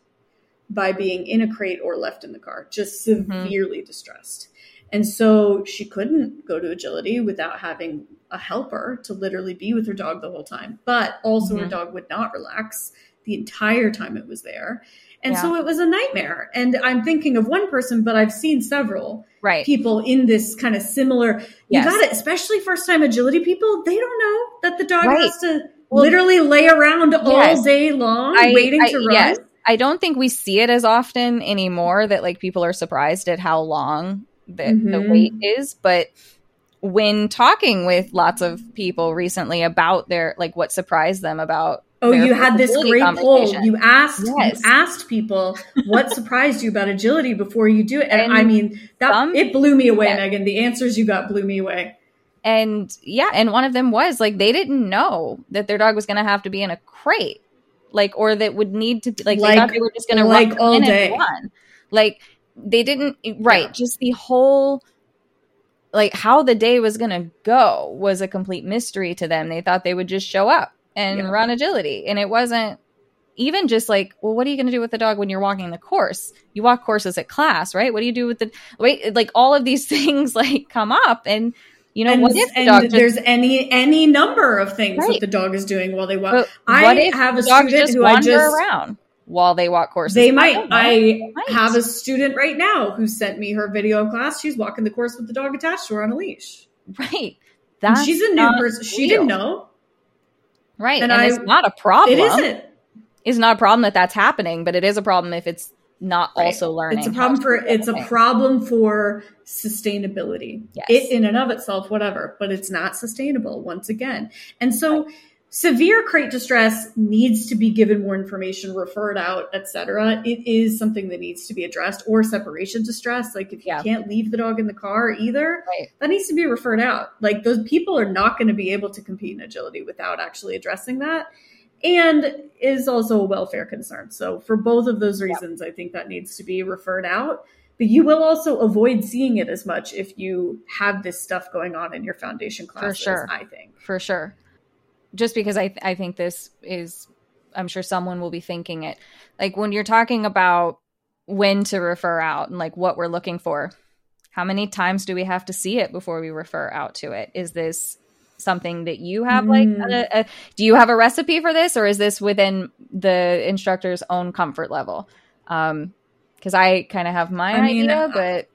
by being in a crate or left in the car, just Mm-hmm. severely distressed. And so she couldn't go to agility without having a helper to literally be with her dog the whole time. But also, her Mhm. dog would not relax the entire time it was there. And Yeah. so it was a nightmare. And I'm thinking of one person, but I've seen several right. people in this kind of similar. Yes. You got it, especially first time agility people. They don't know that the dog Right. has to Well, literally lay around all day long I- waiting I- to run. yes. I don't think we see it as often anymore that like people are surprised at how long the, the Mhm. wait is. But when talking with lots of people recently about their like what surprised them about Oh, you had this great poll. You asked Yes. you asked people what surprised you about agility before you do it. And, And I mean, that some- it blew me away, Yeah. Megan. The answers you got blew me away. and yeah, and one of them was like they didn't know that their dog was going to have to be in a crate, like or that would need to be like, they thought they were just going to like run all day. Like they didn't right. Yeah. Just the whole like how the day was going to go was a complete mystery to them. They thought they would just show up and Yeah. run agility, and it wasn't. Even just like, well, what are you going to do with the dog when you're walking the course? You walk courses at class, right? What do you do with the wait? Like all of these things like come up, and You know, and, what if the dog just, there's any any number of things Right. that the dog is doing while they walk. but I have a student just who I wander just around while they walk courses? they might. I Might. have a student right now who sent me her video in class. She's walking the course with the dog attached to her on a leash. right. And That's she's a new person. She didn't know. Right. And And, I- it's not a problem. It isn't. It's not a problem that that's happening, but it is a problem if it's not Right. also learning. It's a problem for it's a problem for sustainability. Yes. It in and of itself, whatever, but it's not sustainable once again. And so severe crate distress needs to be given more information, referred out, etc. It is something that needs to be addressed, or separation distress. Like if you Yeah. can't leave the dog in the car either, Right. that needs to be referred out. Like those people are not going to be able to compete in agility without actually addressing that. And is also a welfare concern. So for both of those reasons, I think that needs to be referred out. But you will also avoid seeing it as much if you have this stuff going on in your foundation classes, for sure. I think. for sure. Just because I I think this is, I'm sure someone will be thinking it. Like when you're talking about when to refer out and like what we're looking for, how many times do we have to see it before we refer out to it? Is this something that you have like Mm. a, a, do you have a recipe for this or is this within the instructor's own comfort level um because i kind of have my I mean, idea but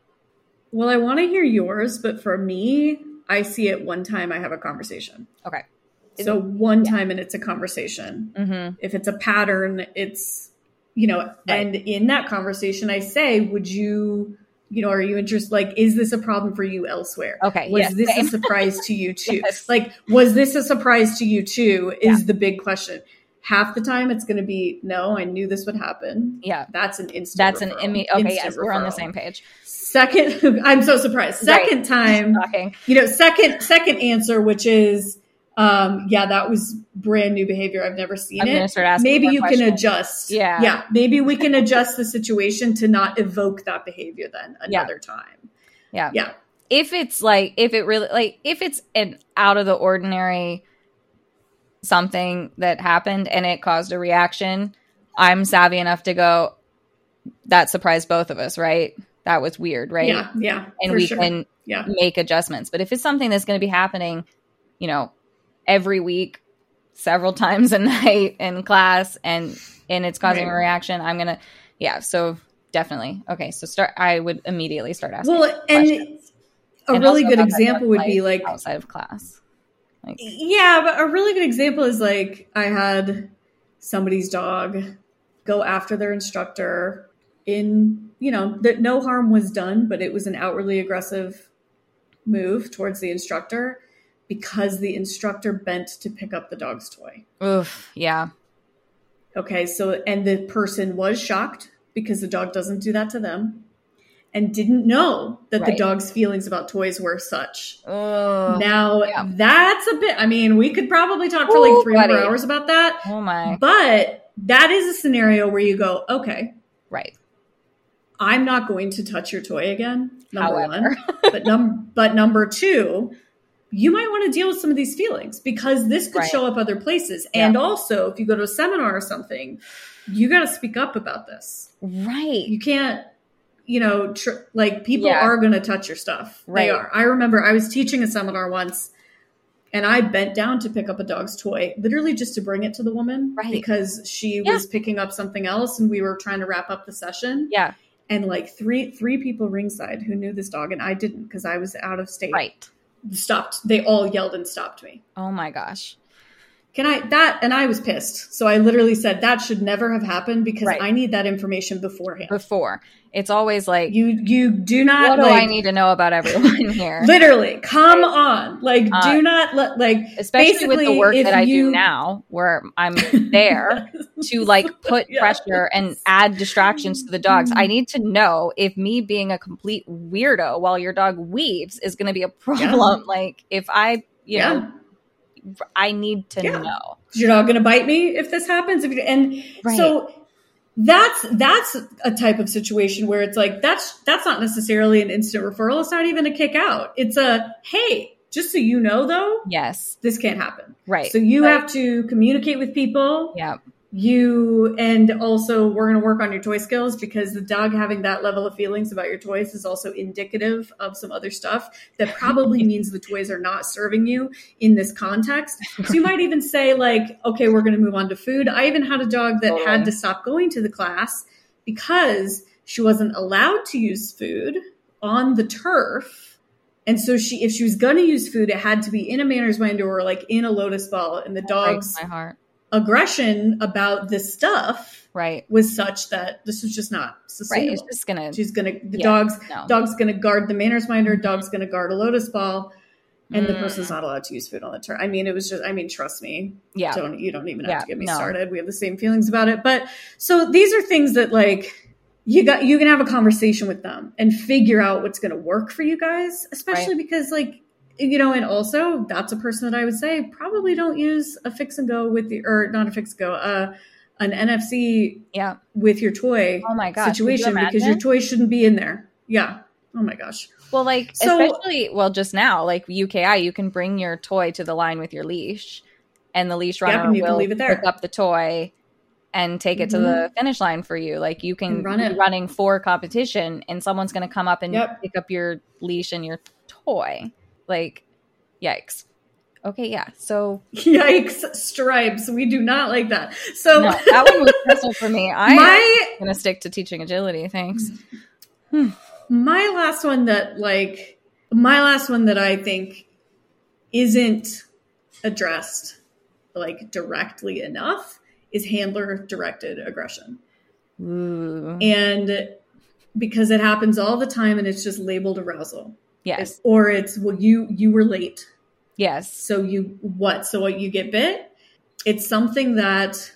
Well, I want to hear yours, but for me, I see it one time I have a conversation. okay So one time and it's a conversation. mm-hmm. if it's a pattern it's you know and in that conversation i say would you you know are you interested like is this a problem for you elsewhere okay was yes, this same. a surprise to you too Yes. like was this a surprise to you too is Yeah. the big question half the time it's going to be no i knew this would happen yeah that's an instant that's an referral. imme- okay Instant yes we're on the same page second i'm so surprised Right. second time you know second second answer which is um yeah that was brand new behavior. I've never seen i'm it. maybe you can adjust. Yeah. yeah maybe we can adjust the situation to not evoke that behavior then Yeah. another time. Yeah. Yeah. If it's like if it really like if it's an out of the ordinary something that happened and it caused a reaction i'm savvy enough to go that surprised both of us right? That was weird right? Yeah yeah and we sure. can yeah. make adjustments. But if it's something that's going to be happening you know every week several times a night in class and and it's causing a reaction i'm gonna yeah so definitely. Okay so start i would immediately start asking well and questions. a And really good example would life be like outside of class. Like yeah but a really good example is like i had somebody's dog go after their instructor in you know that no harm was done but it was an outwardly aggressive move towards the instructor because the instructor bent to pick up the dog's toy oof yeah Okay, so and the person was shocked because the dog doesn't do that to them and didn't know that the dog's feelings about toys were such. oh now, yeah. that's a bit, I mean, we could probably talk for like three more buddy. hours about that, oh my but that is a scenario where you go, okay, right I'm not going to touch your toy again, number However. one. But, num- but number two, you might want to deal with some of these feelings because this could Right. show up other places. Yeah. And also, if you go to a seminar or something, you got to speak up about this. right You can't, you know, tr- like people Yeah. are going to touch your stuff. Right. They are. I remember I was teaching a seminar once and I bent down to pick up a dog's toy, literally just to bring it to the woman Right. because she Yeah. was picking up something else and we were trying to wrap up the session yeah and like three three people ringside who knew this dog and I didn't because I was out of state. right Stopped. They all yelled and stopped me. oh my gosh Can I that and I was pissed. So I literally said that should never have happened because Right. I need that information beforehand. before it's always like You you do not what do like i need to know about everyone here literally come on. Like Uh, do not let like especially with the work that I you- do now, where I'm there to like put Yeah. pressure and add distractions to the dogs. I need to know if me being a complete weirdo while your dog weaves is going to be a problem. Like if I, you Yeah. know, I need to Yeah. know. Is your dog going to bite me if this happens? If you, and Right. so that's that's a type of situation where it's like that's that's not necessarily an instant referral. It's not even a kick out. It's a hey, just so you know though, Yes. this can't happen. Right. So you Right. have to communicate with people. Yeah. You and also we're going to work on your toy skills because the dog having that level of feelings about your toys is also indicative of some other stuff that probably means the toys are not serving you in this context so you might even say like okay we're going to move on to food i even had a dog that Totally. had to stop going to the class because she wasn't allowed to use food on the turf and so she if she was going to use food it had to be in a manners minder or like in a lotus ball and the Breaks dog's my heart. Aggression about this stuff Right. was such that this was just not Right. sustainable. It's just gonna. She's gonna the Yeah, dog's no. dog's gonna guard the manners minder, Mhm. dog's gonna guard a lotus ball, and the Mm. person's not allowed to use food on the turn. I mean, it was just I mean, trust me. Yeah. Don't you don't even have Yeah, to get me no. started. We have the same feelings about it. But so these are things that like you got you can have a conversation with them and figure out what's gonna work for you guys, especially because like you know, and also that's a person that I would say probably don't use a fix and go with the or not a fix and go, uh an NFC Yeah. with your toy Oh my gosh. could you situation because your toy shouldn't be in there. Yeah. Oh my gosh. Well, like So- especially well, just now, like UKI, you can bring your toy to the line with your leash, and the leash runner can will leave it there. pick up the toy and take it to the finish line for you. Like you can run be it. running for competition, and someone's going to come up and Yep. pick up your leash and your toy. Like, yikes. Okay, yeah. So Yikes, stripes. We do not like that. So no, that one was personal for me. I'm my going to stick to teaching agility. Thanks. Hmm. my last one that like my last one that I think isn't addressed like directly enough is handler directed aggression. Ooh. And because it happens all the time and it's just labeled arousal. Yes. Or it's well you you were late. Yes. So you what? So what you get bit? It's something that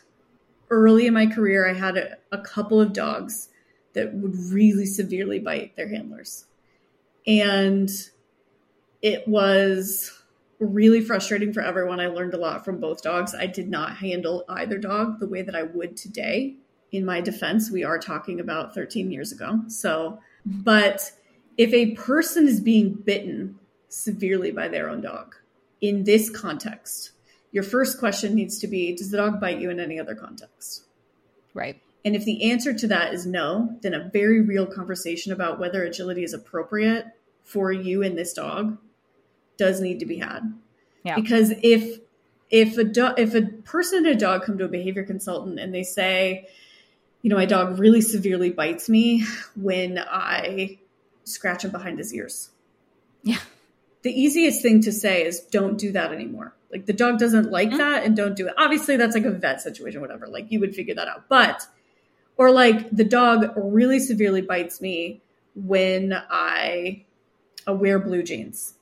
early in my career I had a, a couple of dogs that would really severely bite their handlers. And it was really frustrating for everyone. I learned a lot from both dogs. I did not handle either dog the way that I would today. In my defense, we are talking about 13 years ago. So, but if a person is being bitten severely by their own dog in this context, your first question needs to be Does the dog bite you in any other context? Right. And if the answer to that is no, then a very real conversation about whether agility is appropriate for you and this dog does need to be had. Yeah. Because if if a do- if a person and a dog come to a behavior consultant and they say, you know, my dog really severely bites me when I scratch him behind his ears. Yeah. The easiest thing to say is don't do that anymore. Like the dog doesn't like Mhm. that and don't do it. Obviously that's like a vet situation whatever. Like you would figure that out. But or like the dog really severely bites me when I uh, wear blue jeans.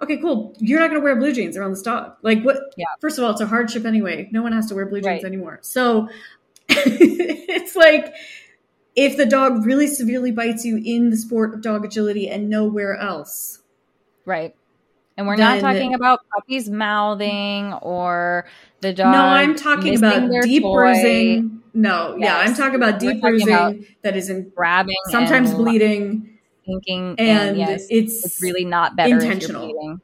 Okay, cool. You're not going to wear blue jeans around this dog. Like what? Yeah. First of all, it's a hardship anyway. No one has to wear blue jeans Right. anymore. So it's like if the dog really severely bites you in the sport of dog agility and nowhere else. Right. And we're not talking about puppies mouthing or the dog. no, I'm talking about deep toy, bruising. No, yeah, I'm talking about deep talking bruising about that is in grabbing, sometimes bleeding, thinking, and and, yes, it's it's really not better intentional. If you're.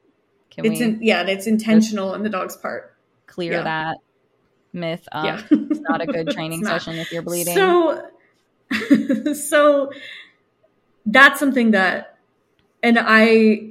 Can it's we in, yeah, it's intentional on the dog's part. clear yeah. that myth of yeah, it's not a good training session if you're bleeding? So, so that's something that, and I,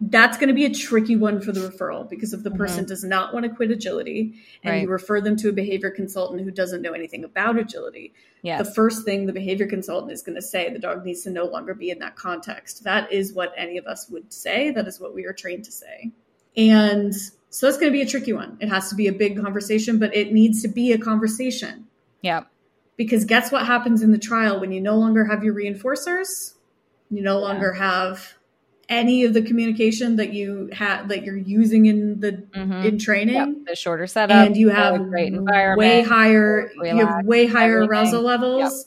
that's going to be a tricky one for the referral because if the person does not want to quit agility and you Mm-hmm. Refer them to a behavior consultant who doesn't know anything about agility, yes. the first thing the behavior consultant is going to say the dog needs to no longer be in that context. That is what any of us would say. That is what we are trained to say. And so that's going to be a tricky one. It has to be a big conversation, but it needs to be a conversation yeah. Because guess what happens in the trial when you no longer have your reinforcers you no longer have any of the communication that you had that you're using in the Mhm. in training Yep. The shorter setup and you have great environment. way higher you have way higher everything. arousal levels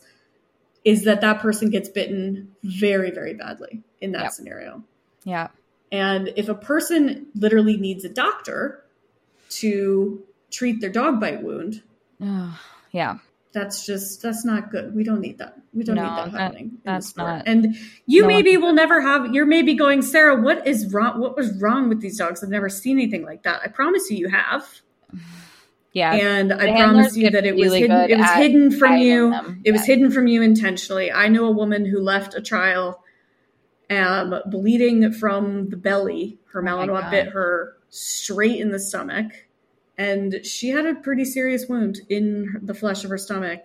is that that person gets bitten very very badly in that Yep. scenario Yeah. and if a person literally needs a doctor to treat their dog bite wound yeah. That's just that's not good. We don't need that. We don't No, need that that- happening. that's not- And you no maybe will never have. You're maybe going, Sarah. What is wrong? What was wrong with these dogs? I've never seen anything like that. I promise you, you have. Yeah. And I promise you that it was really hidden, it was hidden from you. them. It was hidden from you intentionally. I know a woman who left a trial um, bleeding from the belly. Her Oh Malinois God. bit her straight in the stomach, and she had a pretty serious wound in the flesh of her stomach.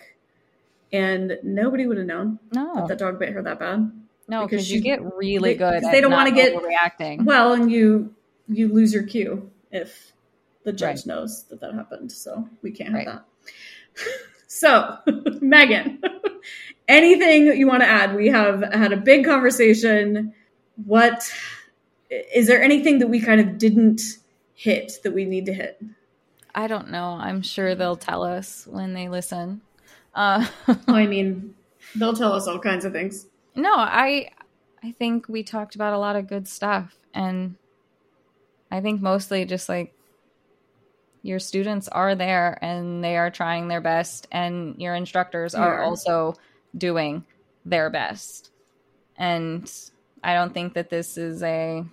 And nobody would have known No, that the dog bit her that bad. no, because you get really they- good. they don't wanna get- reacting. Well, and you you lose your cue if the judge Right. knows that that happened. So we can't have Right. that. so, Megan, anything you want to add? We have had a big conversation. What is there anything that we kind of didn't hit that we need to hit? I don't know. I'm sure they'll tell us when they listen. Uh, I mean, they'll tell us all kinds of things. no, I I think we talked about a lot of good stuff, and I think mostly just like your students are there and they are trying their best, and your instructors are also doing their best. And I don't think that this is a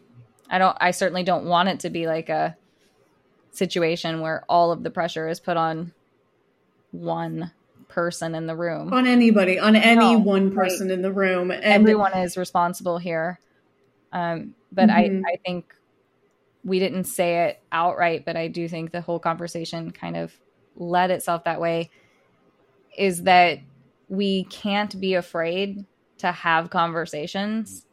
I don't I certainly don't want it to be like a situation where all of the pressure is put on one person in the room. On anybody, on any No, one right. person in the room, and Everyone is responsible here. Um, but Mhm. I, I think we didn't say it outright, but I do think the whole conversation kind of led itself that way is that we can't be afraid to have conversations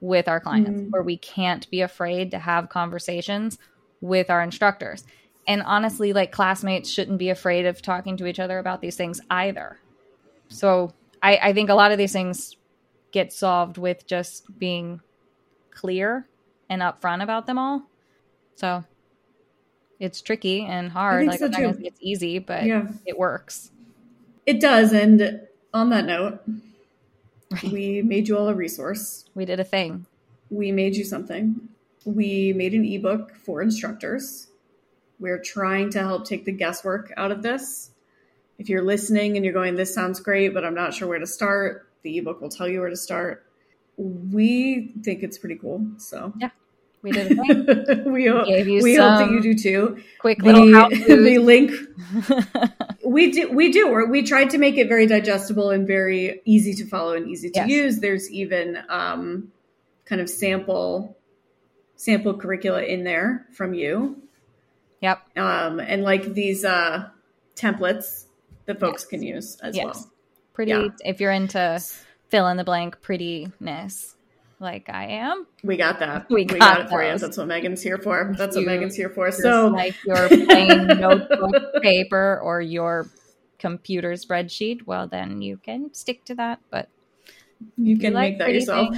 with our clients Mhm. or we can't be afraid to have conversations with our instructors and honestly like classmates shouldn't be afraid of talking to each other about these things either so i, I think a lot of these things get solved with just being clear and upfront about them all so it's tricky and hard like so, I'm not gonna say it's easy but yeah, it works it does. And on that note, Right. we made you all a resource. we did a thing we made you something. We made an ebook for instructors. We're trying to help take the guesswork out of this. If you're listening and you're going, this sounds great, but I'm not sure where to start, the ebook will tell you where to start. We think it's pretty cool. So yeah. we did we, hope, gave you we hope that you do too. quick little The, the link we do we do we tried to make it very digestible and very easy to follow and easy to Yes. use there's even um, kind of sample sample curricula in there from you. Yep. Um, and like these uh, templates that folks Yes. can use as yes. well. Pretty Yeah. if you're into fill in the blank prettiness like i am. We got that. We got, got it for you. that's what megan's here for. That's You what megan's here for. so like your plain notebook paper or your computer spreadsheet well then you can stick to that but you can like make that yourself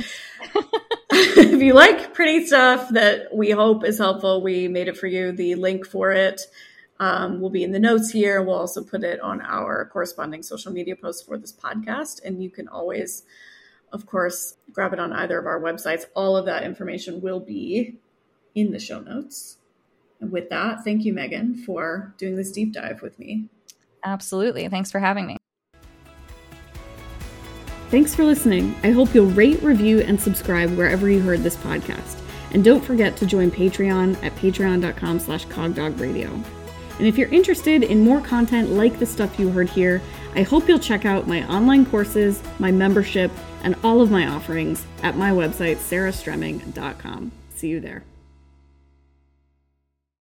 if you like pretty stuff that we hope is helpful, we made it for you. The link for it um, will be in the notes here. We'll also put it on our corresponding social media posts for this podcast. And you can always, of course, grab it on either of our websites. All of that information will be in the show notes. And with that, thank you, Megan, for doing this deep dive with me. absolutely thanks for having me Thanks for listening. I hope you'll rate, review, and subscribe wherever you heard this podcast. And don't forget to join Patreon at patreon.com slash cogdogradio. And if you're interested in more content like the stuff you heard here, I hope you'll check out my online courses, my membership, and all of my offerings at my website, sarahstremming.com. See you there.